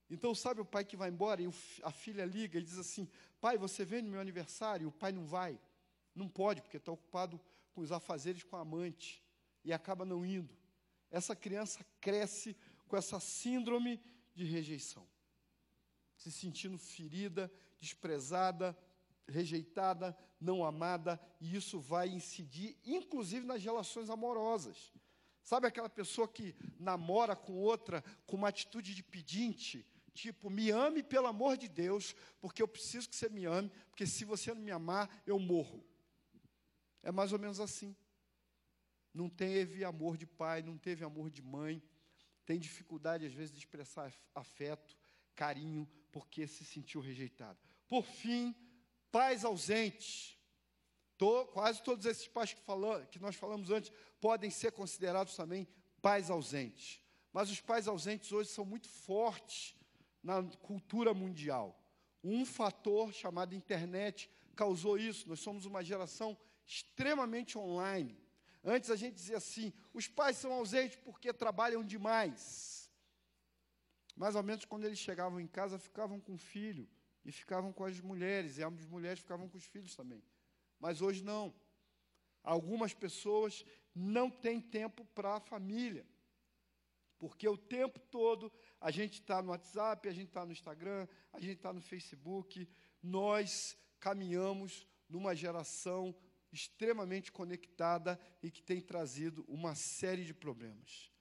Então, sabe o pai que vai embora e a filha liga e diz assim: Pai, você vem no meu aniversário? E o pai não vai. Não pode, porque está ocupado com os afazeres com a amante. E acaba não indo. Essa criança cresce com essa síndrome de rejeição. se sentindo ferida, desprezada, rejeitada, não amada, e isso vai incidir, inclusive, nas relações amorosas. Sabe aquela pessoa que namora com outra com uma atitude de pedinte? Tipo, me ame pelo amor de Deus, porque eu preciso que você me ame, porque se você não me amar, eu morro. É mais ou menos assim. Não teve amor de pai, não teve amor de mãe, tem dificuldade, às vezes, de expressar afeto, carinho, porque se sentiu rejeitado. Por fim, pais ausentes. To, quase todos esses pais que, falou, que nós falamos antes podem ser considerados também pais ausentes. Mas os pais ausentes hoje são muito fortes na cultura mundial. Um fator chamado internet causou isso. Nós somos uma geração extremamente online. Antes a gente dizia assim: os pais são ausentes porque trabalham demais. Mais ou menos quando eles chegavam em casa, ficavam com o filho e ficavam com as mulheres, e as mulheres ficavam com os filhos também. Mas hoje não. Algumas pessoas não têm tempo para a família. Porque o tempo todo a gente está no WhatsApp, a gente está no Instagram, a gente está no Facebook. Nós caminhamos numa geração extremamente conectada e que tem trazido uma série de problemas.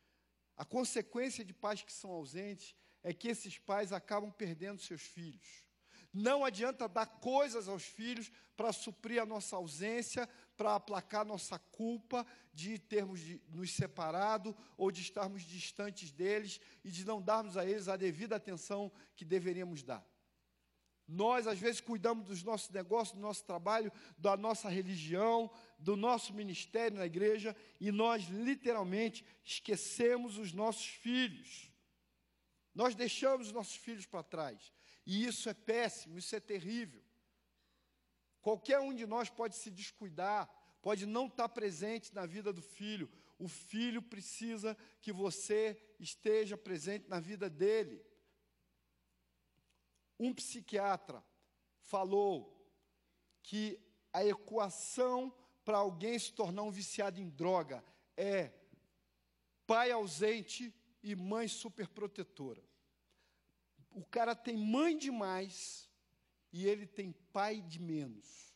A consequência de pais que são ausentes é que esses pais acabam perdendo seus filhos. Não adianta dar coisas aos filhos para suprir a nossa ausência, para aplacar nossa culpa de termos de, nos separado ou de estarmos distantes deles e de não darmos a eles a devida atenção que deveríamos dar. Nós, às vezes, cuidamos dos nossos negócios, do nosso trabalho, da nossa religião, do nosso ministério na igreja, e nós, literalmente, esquecemos os nossos filhos. Nós deixamos os nossos filhos para trás. E isso é péssimo, isso é terrível. Qualquer um de nós pode se descuidar, pode não estar presente na vida do filho. O filho precisa que você esteja presente na vida dele. Um psiquiatra falou que a equação para alguém se tornar um viciado em droga é pai ausente e mãe superprotetora. O cara tem mãe demais e ele tem pai de menos.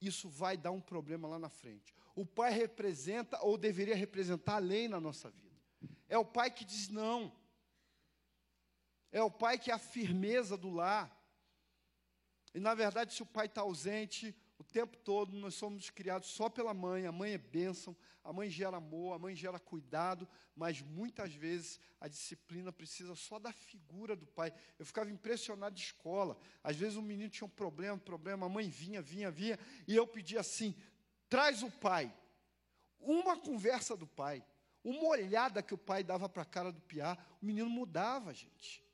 Isso vai dar um problema lá na frente. O pai representa, ou deveria representar, a lei na nossa vida. É o pai que diz não. É o pai que é a firmeza do lar. E, na verdade, se o pai está ausente, o tempo todo nós somos criados só pela mãe, a mãe é bênção, a mãe gera amor, a mãe gera cuidado, mas muitas vezes a disciplina precisa só da figura do pai. Eu ficava impressionado de escola, às vezes o menino tinha um problema, problema, a mãe vinha, vinha, vinha, e eu pedia assim: traz o pai. Uma conversa do pai, uma olhada que o pai dava para a cara do piá, o menino mudava, gente.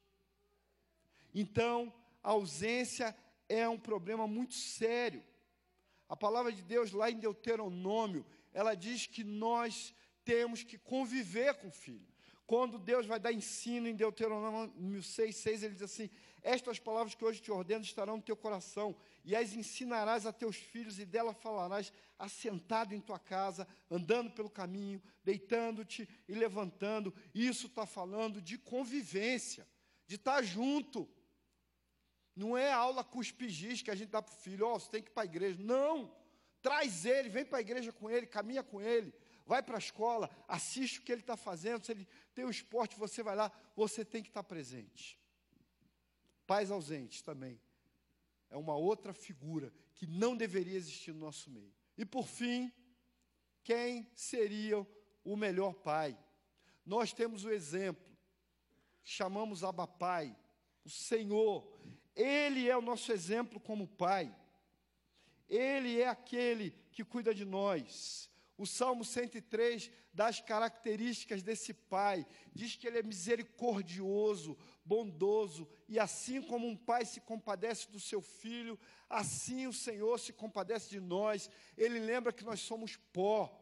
Então, a ausência é um problema muito sério. A palavra de Deus, lá em Deuteronômio, ela diz que nós temos que conviver com o filho. Quando Deus vai dar ensino em Deuteronômio 6, 6, ele diz assim: Estas palavras que hoje te ordeno estarão no teu coração, e as ensinarás a teus filhos, e dela falarás assentado em tua casa, andando pelo caminho, deitando-te e levantando. Isso está falando de convivência, de estar junto. Não é aula cuspigis que a gente dá para o filho, ó, oh, você tem que ir para a igreja. Não! Traz ele, vem para a igreja com ele, caminha com ele, vai para a escola, assiste o que ele está fazendo. Se ele tem o esporte, você vai lá, você tem que estar presente. Pais ausentes também. É uma outra figura que não deveria existir no nosso meio. E por fim, quem seria o melhor pai? Nós temos o exemplo, chamamos Abba Pai, o Senhor, ele é o nosso exemplo como pai. Ele é aquele que cuida de nós. O Salmo 103 dá as características desse pai. Diz que ele é misericordioso, bondoso, e assim como um pai se compadece do seu filho, assim o Senhor se compadece de nós. Ele lembra que nós somos pó.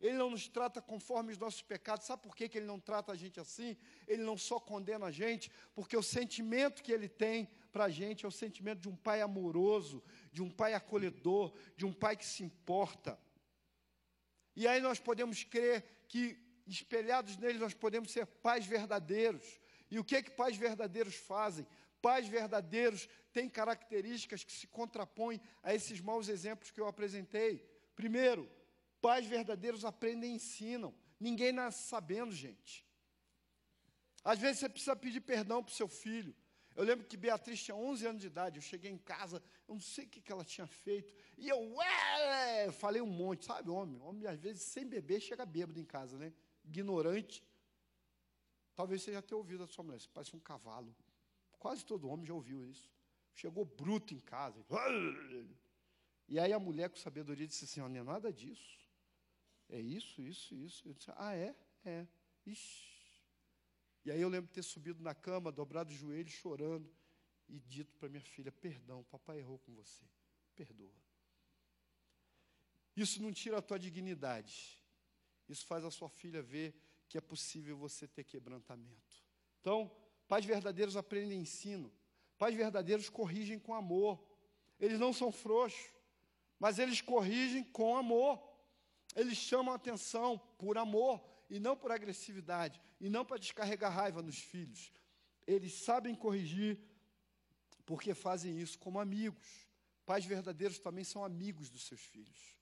Ele não nos trata conforme os nossos pecados. Sabe por que, que ele não trata a gente assim? Ele não só condena a gente, porque o sentimento que ele tem para a gente é o sentimento de um pai amoroso, de um pai acolhedor, de um pai que se importa. E aí nós podemos crer que, espelhados nele, nós podemos ser pais verdadeiros. E o que é que pais verdadeiros fazem? Pais verdadeiros têm características que se contrapõem a esses maus exemplos que eu apresentei. Primeiro, pais verdadeiros aprendem e ensinam. Ninguém nasce sabendo, gente. Às vezes você precisa pedir perdão para o seu filho. Eu lembro que Beatriz tinha 11 anos de idade. Eu cheguei em casa, eu não sei o que, que ela tinha feito. E eu, ué, falei um monte, sabe, homem? Homem, às vezes, sem beber, chega bêbado em casa, né? Ignorante. Talvez você já tenha ouvido a sua mulher, você parece um cavalo. Quase todo homem já ouviu isso. Chegou bruto em casa. E aí a mulher, com sabedoria, disse assim: Não é nada disso. É isso, isso, isso. Eu disse: Ah, é? É. Ixi. E aí eu lembro de ter subido na cama, dobrado os joelhos, chorando, e dito para minha filha: Perdão, papai errou com você. Perdoa. Isso não tira a tua dignidade. Isso faz a sua filha ver que é possível você ter quebrantamento. Então, Pais verdadeiros aprendem e ensinam. Pais verdadeiros corrigem com amor. Eles não são frouxos, mas eles corrigem com amor. Eles chamam a atenção por amor e não por agressividade, e não para descarregar raiva nos filhos. Eles sabem corrigir porque fazem isso como amigos. Pais verdadeiros também são amigos dos seus filhos.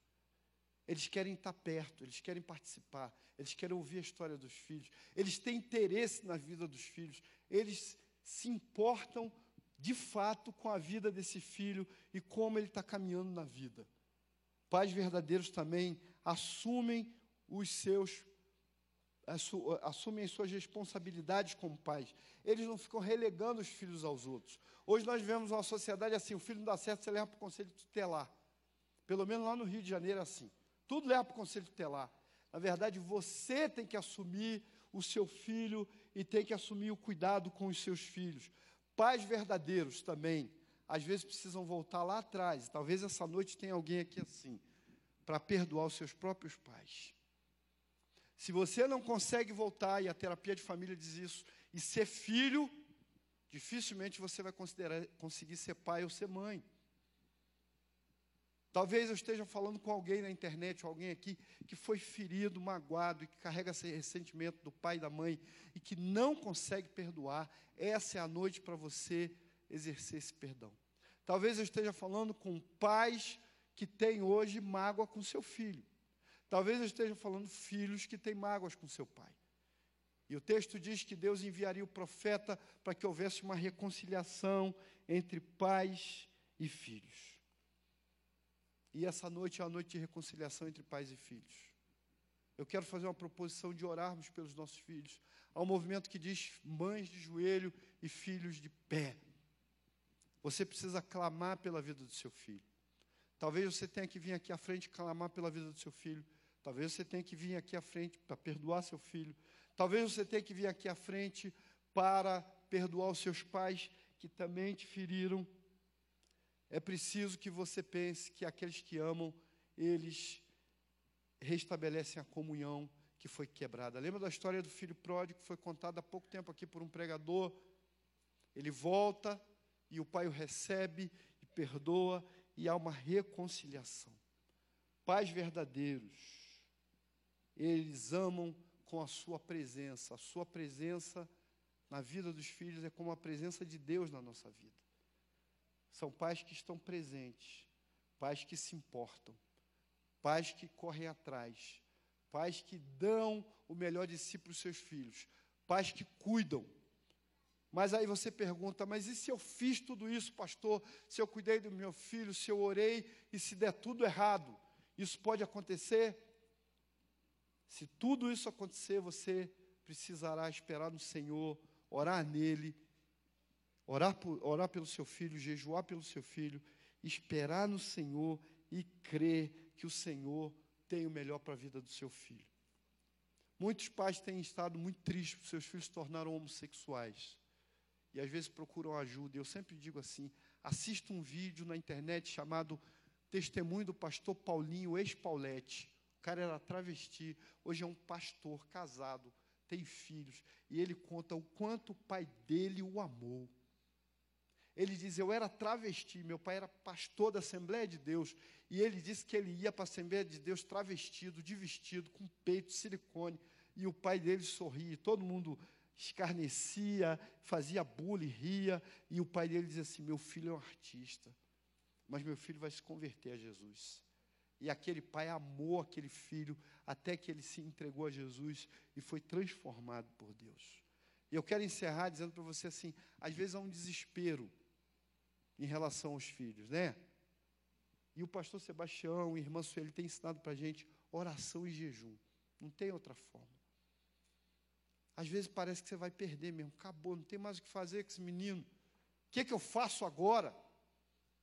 Eles querem estar perto, eles querem participar, eles querem ouvir a história dos filhos, eles têm interesse na vida dos filhos, eles se importam de fato com a vida desse filho e como ele está caminhando na vida. Pais verdadeiros também assumem os seus assumem as suas responsabilidades como pais. Eles não ficam relegando os filhos aos outros. Hoje nós vivemos uma sociedade assim, o filho não dá certo, você leva para o conselho tutelar. Pelo menos lá no Rio de Janeiro é assim. Tudo leva para o conselho tutelar. Na verdade, você tem que assumir o seu filho e tem que assumir o cuidado com os seus filhos. Pais verdadeiros também, às vezes precisam voltar lá atrás. Talvez essa noite tenha alguém aqui assim, para perdoar os seus próprios pais. Se você não consegue voltar, e a terapia de família diz isso, e ser filho, dificilmente você vai conseguir ser pai ou ser mãe. Talvez eu esteja falando com alguém na internet, alguém aqui que foi ferido, magoado e que carrega esse ressentimento do pai e da mãe e que não consegue perdoar. Essa é a noite para você exercer esse perdão. Talvez eu esteja falando com pais que têm hoje mágoa com seu filho. Talvez eu esteja falando filhos que têm mágoas com seu pai. E o texto diz que Deus enviaria o profeta para que houvesse uma reconciliação entre pais e filhos. E essa noite é a noite de reconciliação entre pais e filhos. Eu quero fazer uma proposição de orarmos pelos nossos filhos. Há um movimento que diz mães de joelho e filhos de pé. Você precisa clamar pela vida do seu filho. Talvez você tenha que vir aqui à frente clamar pela vida do seu filho. Talvez você tenha que vir aqui à frente para perdoar seu filho. Talvez você tenha que vir aqui à frente para perdoar os seus pais que também te feriram é preciso que você pense que aqueles que amam, eles restabelecem a comunhão que foi quebrada. Lembra da história do filho pródigo que foi contada há pouco tempo aqui por um pregador? Ele volta e o pai o recebe e perdoa e há uma reconciliação. Pais verdadeiros, eles amam com a sua presença. A sua presença na vida dos filhos é como a presença de Deus na nossa vida. São pais que estão presentes, pais que se importam, pais que correm atrás, pais que dão o melhor de si para os seus filhos, pais que cuidam. Mas aí você pergunta, mas e se eu fiz tudo isso, pastor? Se eu cuidei do meu filho, se eu orei e se der tudo errado? Isso pode acontecer? Se tudo isso acontecer, você precisará esperar no Senhor, orar nele orar, por, orar pelo seu filho, jejuar pelo seu filho, esperar no Senhor e crer que o Senhor tem o melhor para a vida do seu filho. Muitos pais têm estado muito tristes porque seus filhos se tornaram homossexuais. E às vezes procuram ajuda. Eu sempre digo assim: assista um vídeo na internet chamado Testemunho do Pastor Paulinho, ex-Paulette. O cara era travesti, hoje é um pastor casado, tem filhos. E ele conta o quanto o pai dele o amou. Ele diz: Eu era travesti, meu pai era pastor da Assembleia de Deus, e ele disse que ele ia para a Assembleia de Deus travestido, de vestido, com peito, silicone, e o pai dele sorria, todo mundo escarnecia, fazia bullying, ria, e o pai dele dizia assim: Meu filho é um artista, mas meu filho vai se converter a Jesus. E aquele pai amou aquele filho até que ele se entregou a Jesus e foi transformado por Deus. E eu quero encerrar dizendo para você assim: às vezes há um desespero em relação aos filhos, né? E o pastor Sebastião, a irmã Sueli, tem ensinado para a gente oração e jejum. Não tem outra forma. Às vezes parece que você vai perder mesmo. Acabou, não tem mais o que fazer com esse menino. O que, é que eu faço agora?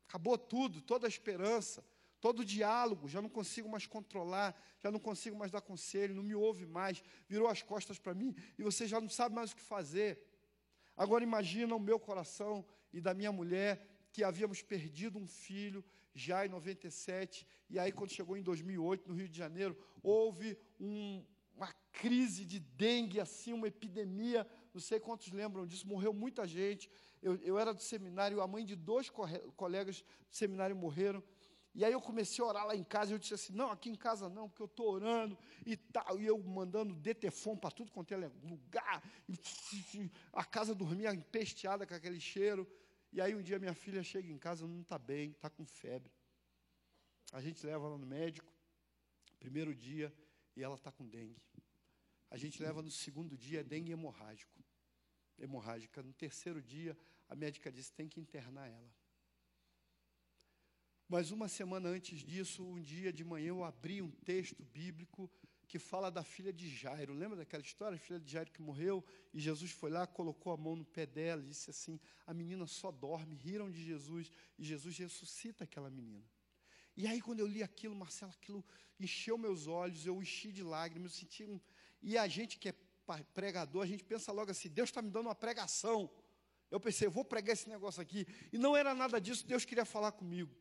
Acabou tudo, toda a esperança, todo diálogo. Já não consigo mais controlar, já não consigo mais dar conselho, não me ouve mais, virou as costas para mim e você já não sabe mais o que fazer. Agora imagina o meu coração e da minha mulher que havíamos perdido um filho já em 97, e aí quando chegou em 2008, no Rio de Janeiro, houve um, uma crise de dengue, assim, uma epidemia, não sei quantos lembram disso, morreu muita gente. Eu, eu era do seminário, a mãe de dois colegas do seminário morreram. E aí eu comecei a orar lá em casa, e eu disse assim, não, aqui em casa não, porque eu estou orando e tal, e eu mandando detefon para tudo quanto é lugar, e a casa dormia empesteada com aquele cheiro. E aí um dia minha filha chega em casa, não está bem, está com febre. A gente leva ela no médico, primeiro dia, e ela está com dengue. A gente leva no segundo dia, dengue hemorrágico. Hemorrágica. No terceiro dia, a médica disse, tem que internar ela. Mas uma semana antes disso, um dia de manhã, eu abri um texto bíblico que fala da filha de Jairo. Lembra daquela história? A filha de Jairo que morreu e Jesus foi lá, colocou a mão no pé dela e disse assim: A menina só dorme. Riram de Jesus e Jesus ressuscita aquela menina. E aí, quando eu li aquilo, Marcelo, aquilo encheu meus olhos, eu enchi de lágrimas, eu senti um. E a gente que é pregador, a gente pensa logo assim: Deus está me dando uma pregação. Eu pensei, eu vou pregar esse negócio aqui. E não era nada disso, Deus queria falar comigo.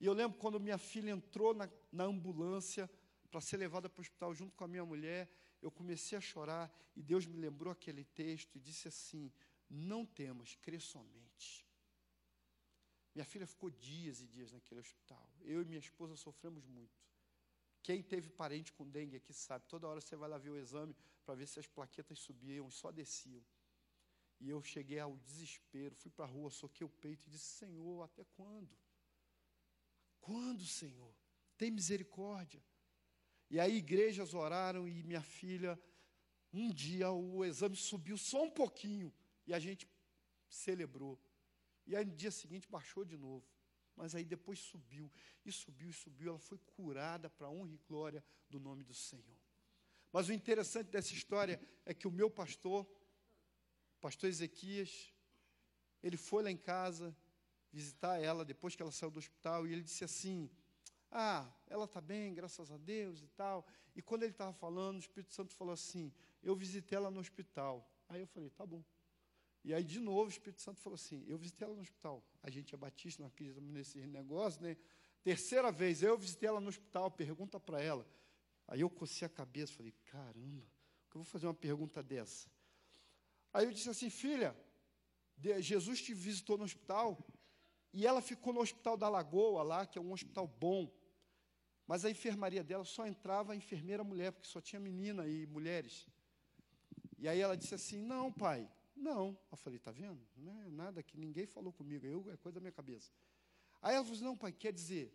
E eu lembro quando minha filha entrou na, na ambulância para ser levada para o hospital junto com a minha mulher, eu comecei a chorar e Deus me lembrou aquele texto e disse assim: Não temas, crê somente. Minha filha ficou dias e dias naquele hospital. Eu e minha esposa sofremos muito. Quem teve parente com dengue aqui sabe, toda hora você vai lá ver o exame para ver se as plaquetas subiam e só desciam. E eu cheguei ao desespero, fui para a rua, soquei o peito e disse: Senhor, até quando? Quando, Senhor? Tem misericórdia. E aí igrejas oraram e minha filha, um dia o exame subiu só um pouquinho e a gente celebrou. E aí no dia seguinte baixou de novo. Mas aí depois subiu, e subiu, e subiu. Ela foi curada para honra e glória do nome do Senhor. Mas o interessante dessa história é que o meu pastor, pastor Ezequias, ele foi lá em casa visitar ela depois que ela saiu do hospital e ele disse assim: ah, ela está bem, graças a Deus e tal. E quando ele estava falando, o Espírito Santo falou assim: Eu visitei ela no hospital. Aí eu falei: Tá bom. E aí, de novo, o Espírito Santo falou assim: Eu visitei ela no hospital. A gente é batista, não acredita nesse negócio, né? Terceira vez, eu visitei ela no hospital, pergunta para ela. Aí eu cocei a cabeça, falei: Caramba, que eu vou fazer uma pergunta dessa? Aí eu disse assim: Filha, Jesus te visitou no hospital e ela ficou no hospital da Lagoa, lá, que é um hospital bom. Mas a enfermaria dela só entrava a enfermeira mulher, porque só tinha menina e mulheres. E aí ela disse assim: Não, pai, não. Eu falei: Está vendo? Não é nada que ninguém falou comigo, eu, é coisa da minha cabeça. Aí ela falou: assim, Não, pai, quer dizer,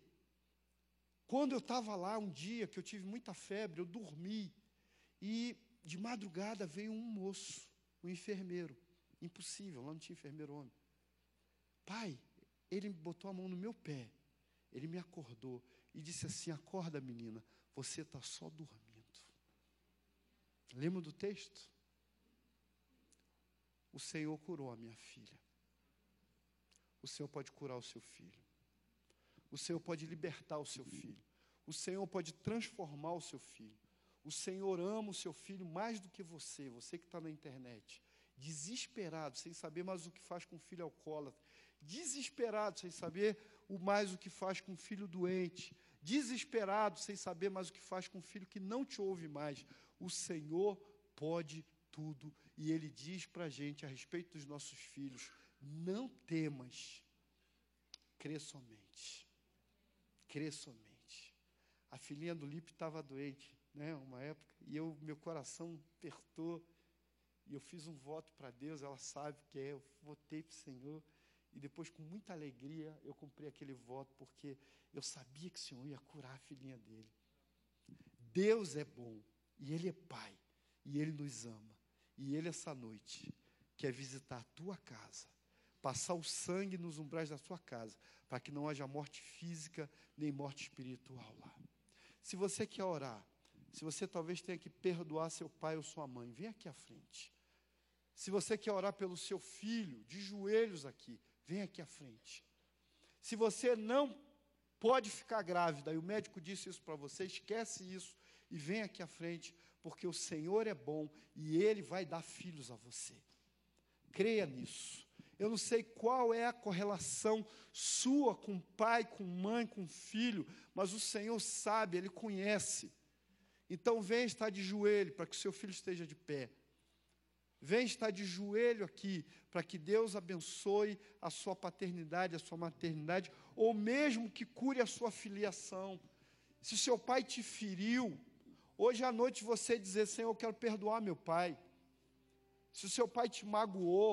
quando eu estava lá um dia que eu tive muita febre, eu dormi. E de madrugada veio um moço, um enfermeiro. Impossível, lá não tinha enfermeiro homem. Pai, ele botou a mão no meu pé, ele me acordou e disse assim: Acorda, menina, você está só dormindo. Lembra do texto? O Senhor curou a minha filha. O Senhor pode curar o seu filho. O Senhor pode libertar o seu filho. O Senhor pode transformar o seu filho. O Senhor ama o seu filho mais do que você, você que está na internet, desesperado, sem saber mais o que faz com o filho alcoólatra, desesperado, sem saber o mais o que faz com um filho doente, desesperado, sem saber mais o que faz com um filho que não te ouve mais. O Senhor pode tudo e Ele diz para a gente a respeito dos nossos filhos: não temas, crê somente, crê somente. A filhinha do Lipe estava doente, né, uma época, e eu, meu coração apertou. E eu fiz um voto para Deus, ela sabe que é, eu votei para o Senhor. E depois, com muita alegria, eu cumpri aquele voto, porque eu sabia que o Senhor ia curar a filhinha dele. Deus é bom, e Ele é Pai, e Ele nos ama. E Ele, essa noite, quer visitar a tua casa, passar o sangue nos umbrais da sua casa, para que não haja morte física nem morte espiritual lá. Se você quer orar, se você talvez tenha que perdoar seu pai ou sua mãe, vem aqui à frente. Se você quer orar pelo seu filho, de joelhos aqui, vem aqui à frente. Se você não pode ficar grávida e o médico disse isso para você, esquece isso e vem aqui à frente, porque o Senhor é bom e Ele vai dar filhos a você. Creia nisso. Eu não sei qual é a correlação sua com pai, com mãe, com filho, mas o Senhor sabe, Ele conhece. Então vem estar de joelho para que o seu filho esteja de pé. Vem estar de joelho aqui para que Deus abençoe a sua paternidade, a sua maternidade, ou mesmo que cure a sua filiação. Se seu pai te feriu, hoje à noite você dizer: Senhor, eu quero perdoar meu pai. Se seu pai te magoou,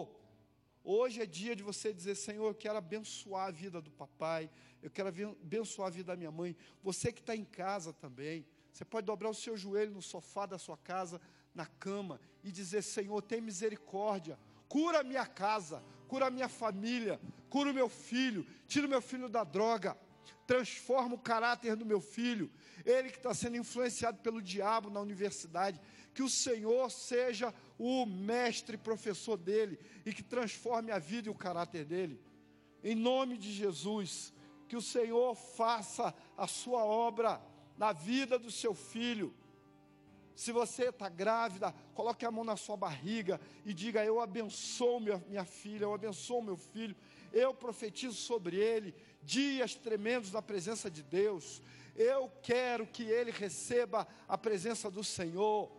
hoje é dia de você dizer: Senhor, eu quero abençoar a vida do papai, eu quero abençoar a vida da minha mãe. Você que está em casa também, você pode dobrar o seu joelho no sofá da sua casa, na cama, e dizer: Senhor, tem misericórdia, cura minha casa, cura minha família, cura o meu filho, tira o meu filho da droga, transforma o caráter do meu filho, ele que está sendo influenciado pelo diabo na universidade, que o Senhor seja o mestre professor dele e que transforme a vida e o caráter dele. Em nome de Jesus, que o Senhor faça a sua obra na vida do seu filho. Se você está grávida, coloque a mão na sua barriga e diga: Eu abençoo minha, minha filha, eu abençoo meu filho, eu profetizo sobre ele dias tremendos na presença de Deus. Eu quero que ele receba a presença do Senhor.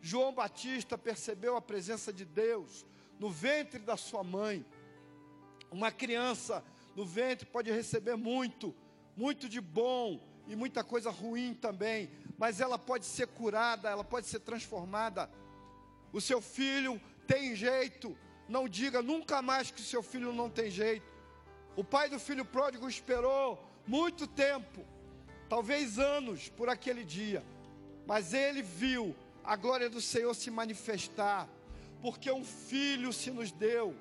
João Batista percebeu a presença de Deus no ventre da sua mãe. Uma criança no ventre pode receber muito, muito de bom, e muita coisa ruim também, mas ela pode ser curada, ela pode ser transformada. O seu filho tem jeito, não diga nunca mais que o seu filho não tem jeito. O pai do filho pródigo esperou muito tempo, talvez anos, por aquele dia, mas ele viu a glória do Senhor se manifestar, porque um filho se nos deu.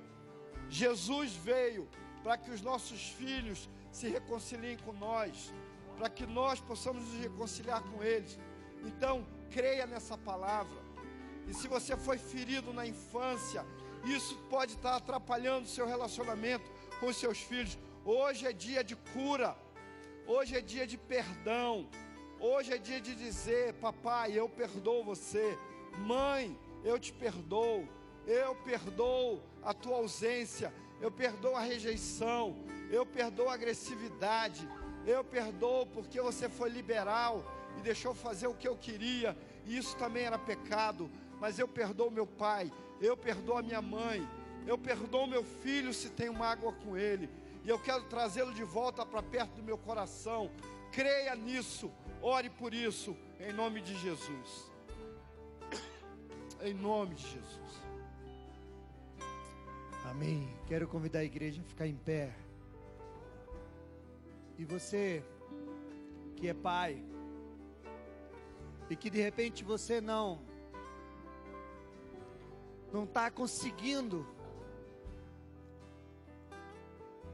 Jesus veio para que os nossos filhos se reconciliem com nós para que nós possamos nos reconciliar com eles. Então, creia nessa palavra. E se você foi ferido na infância, isso pode estar atrapalhando o seu relacionamento com seus filhos. Hoje é dia de cura. Hoje é dia de perdão. Hoje é dia de dizer: Papai, eu perdoo você. Mãe, eu te perdoo. Eu perdoo a tua ausência. Eu perdoo a rejeição. Eu perdoo a agressividade. Eu perdoo porque você foi liberal e deixou fazer o que eu queria, e isso também era pecado. Mas eu perdoo meu pai, eu perdoo a minha mãe, eu perdoo meu filho se tenho mágoa com ele, e eu quero trazê-lo de volta para perto do meu coração. Creia nisso, ore por isso, em nome de Jesus. Em nome de Jesus. Amém. Quero convidar a igreja a ficar em pé. E você que é pai e que de repente você não não está conseguindo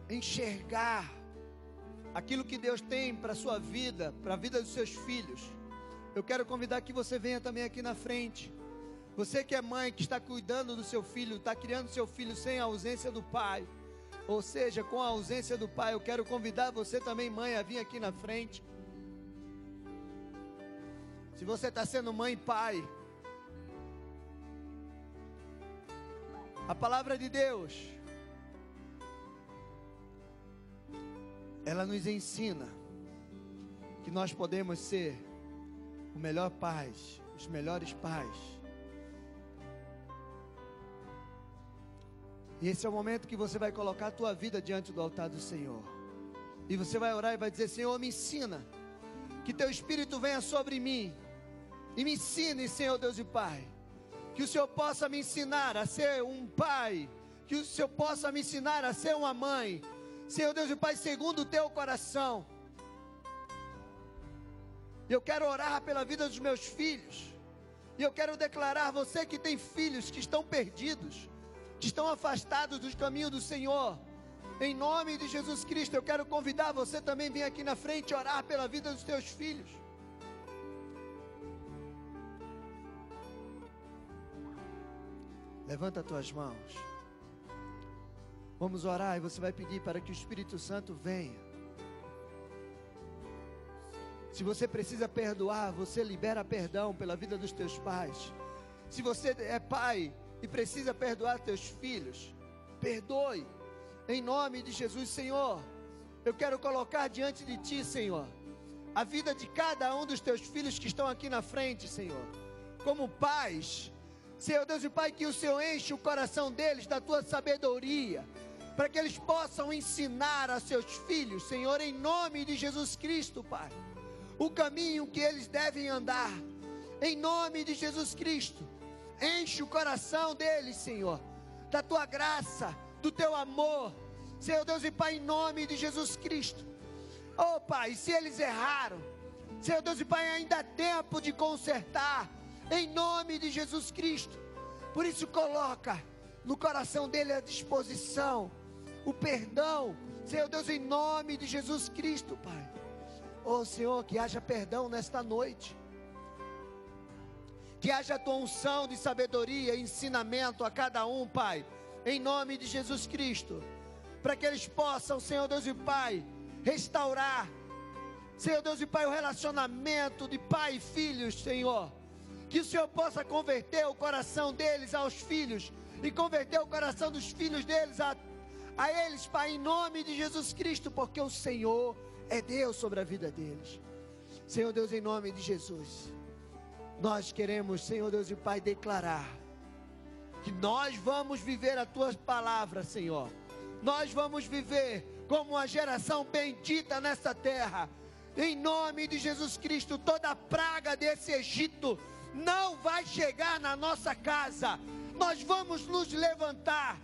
enxergar aquilo que Deus tem para a sua vida, para a vida dos seus filhos. Eu quero convidar que você venha também aqui na frente. Você que é mãe, que está cuidando do seu filho, está criando seu filho sem a ausência do pai ou seja, com a ausência do pai, eu quero convidar você também, mãe, a vir aqui na frente. Se você está sendo mãe e pai, a palavra de Deus, ela nos ensina que nós podemos ser o melhor pais, os melhores pais E esse é o momento que você vai colocar a tua vida diante do altar do Senhor. E você vai orar e vai dizer: Senhor, me ensina. Que teu espírito venha sobre mim. E me ensine, Senhor Deus e Pai. Que o Senhor possa me ensinar a ser um pai. Que o Senhor possa me ensinar a ser uma mãe. Senhor Deus e Pai, segundo o teu coração. Eu quero orar pela vida dos meus filhos. E eu quero declarar: você que tem filhos que estão perdidos, estão afastados dos caminhos do Senhor, em nome de Jesus Cristo, eu quero convidar você também vir aqui na frente orar pela vida dos teus filhos. Levanta as tuas mãos. Vamos orar e você vai pedir para que o Espírito Santo venha. Se você precisa perdoar, você libera perdão pela vida dos teus pais. Se você é pai e precisa perdoar teus filhos, perdoe. Em nome de Jesus, Senhor, eu quero colocar diante de Ti, Senhor, a vida de cada um dos Teus filhos que estão aqui na frente, Senhor, como pais. Senhor Deus e Pai, que o Senhor enche o coração deles da Tua sabedoria, para que eles possam ensinar a seus filhos, Senhor, em nome de Jesus Cristo, Pai, o caminho que eles devem andar, em nome de Jesus Cristo. Enche o coração deles, Senhor, da Tua graça do teu amor. Senhor Deus e Pai, em nome de Jesus Cristo. Oh Pai, se eles erraram, Senhor Deus e Pai, ainda há tempo de consertar, em nome de Jesus Cristo. Por isso, coloca no coração dele a disposição, o perdão, Senhor Deus, em nome de Jesus Cristo, Pai. Oh Senhor, que haja perdão nesta noite. Que haja a tua unção de sabedoria e ensinamento a cada um, Pai em nome de Jesus Cristo, para que eles possam, Senhor Deus e Pai, restaurar, Senhor Deus e Pai, o relacionamento de pai e filhos, Senhor. Que o Senhor possa converter o coração deles aos filhos e converter o coração dos filhos deles a, a eles, Pai, em nome de Jesus Cristo, porque o Senhor é Deus sobre a vida deles. Senhor Deus, em nome de Jesus, nós queremos, Senhor Deus e Pai, declarar que nós vamos viver a tua palavra, Senhor. Nós vamos viver como uma geração bendita nessa terra. Em nome de Jesus Cristo, toda praga desse Egito não vai chegar na nossa casa. Nós vamos nos levantar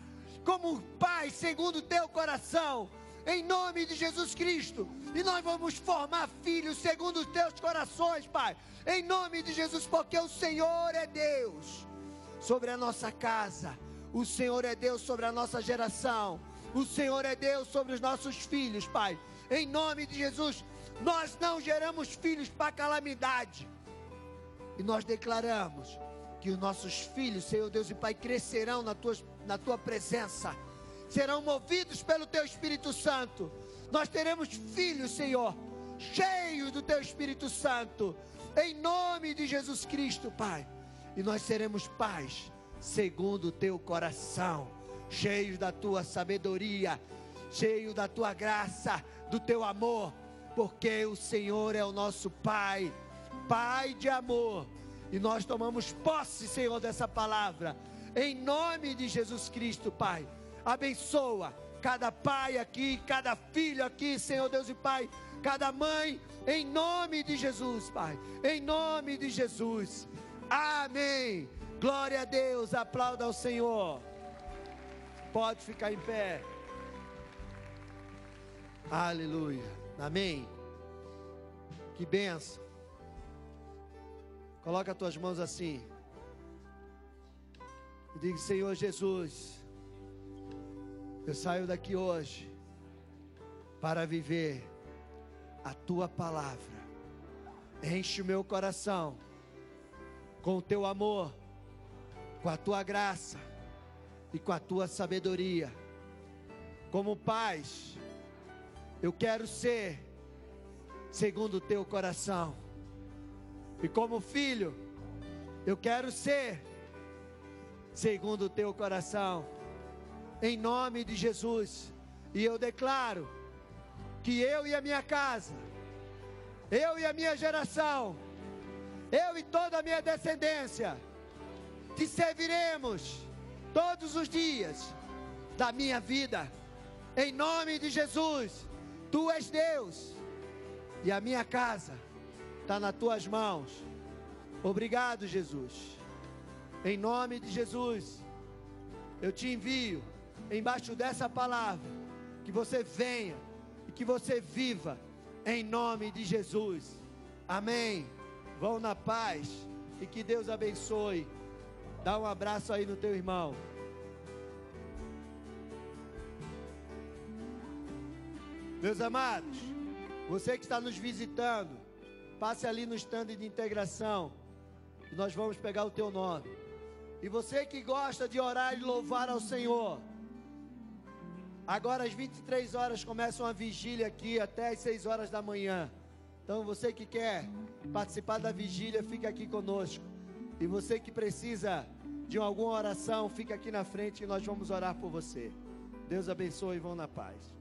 como Pai, segundo teu coração, em nome de Jesus Cristo. E nós vamos formar filhos segundo os teus corações, Pai, em nome de Jesus, porque o Senhor é Deus sobre a nossa casa. O Senhor é Deus sobre a nossa geração. O Senhor é Deus sobre os nossos filhos, Pai. Em nome de Jesus, nós não geramos filhos para calamidade. E nós declaramos que os nossos filhos, Senhor Deus e Pai, crescerão na tua, na tua presença, serão movidos pelo Teu Espírito Santo. Nós teremos filhos, Senhor, cheios do Teu Espírito Santo, em nome de Jesus Cristo, Pai. E nós seremos pais segundo o teu coração, cheios da tua sabedoria, cheios da tua graça, do teu amor, porque o Senhor é o nosso Pai, Pai de amor, e nós tomamos posse, Senhor, dessa palavra, em nome de Jesus Cristo, Pai. Abençoa cada pai aqui, cada filho aqui, Senhor Deus e Pai, cada mãe, em nome de Jesus, Pai, em nome de Jesus. Amém. Glória a Deus. Aplauda ao Senhor. Pode ficar em pé. Aleluia. Amém. Que benção. Coloca as tuas mãos assim. E diga: Senhor Jesus, eu saio daqui hoje para viver a tua palavra. Enche o meu coração com o teu amor, com a tua graça e com a tua sabedoria. Como pais, eu quero ser segundo o teu coração. E como filho, eu quero ser segundo o teu coração. Em nome de Jesus. E eu declaro que eu e a minha casa, eu e a minha geração, eu e toda a minha descendência, te serviremos todos os dias da minha vida, em nome de Jesus. Tu és Deus e a minha casa está nas tuas mãos. Obrigado, Jesus. Em nome de Jesus, eu te envio embaixo dessa palavra, que você venha e que você viva em nome de Jesus. Amém. Vão na paz e que Deus abençoe. Dá um abraço aí no teu irmão. Meus amados, você que está nos visitando, passe ali no stand de integração e nós vamos pegar o teu nome. E você que gosta de orar e louvar ao Senhor, agora às 23 horas começa uma vigília aqui até às 6 horas da manhã. Então você que quer participar da vigília, fica aqui conosco. E você que precisa de alguma oração, fica aqui na frente e nós vamos orar por você. Deus abençoe e vão na paz.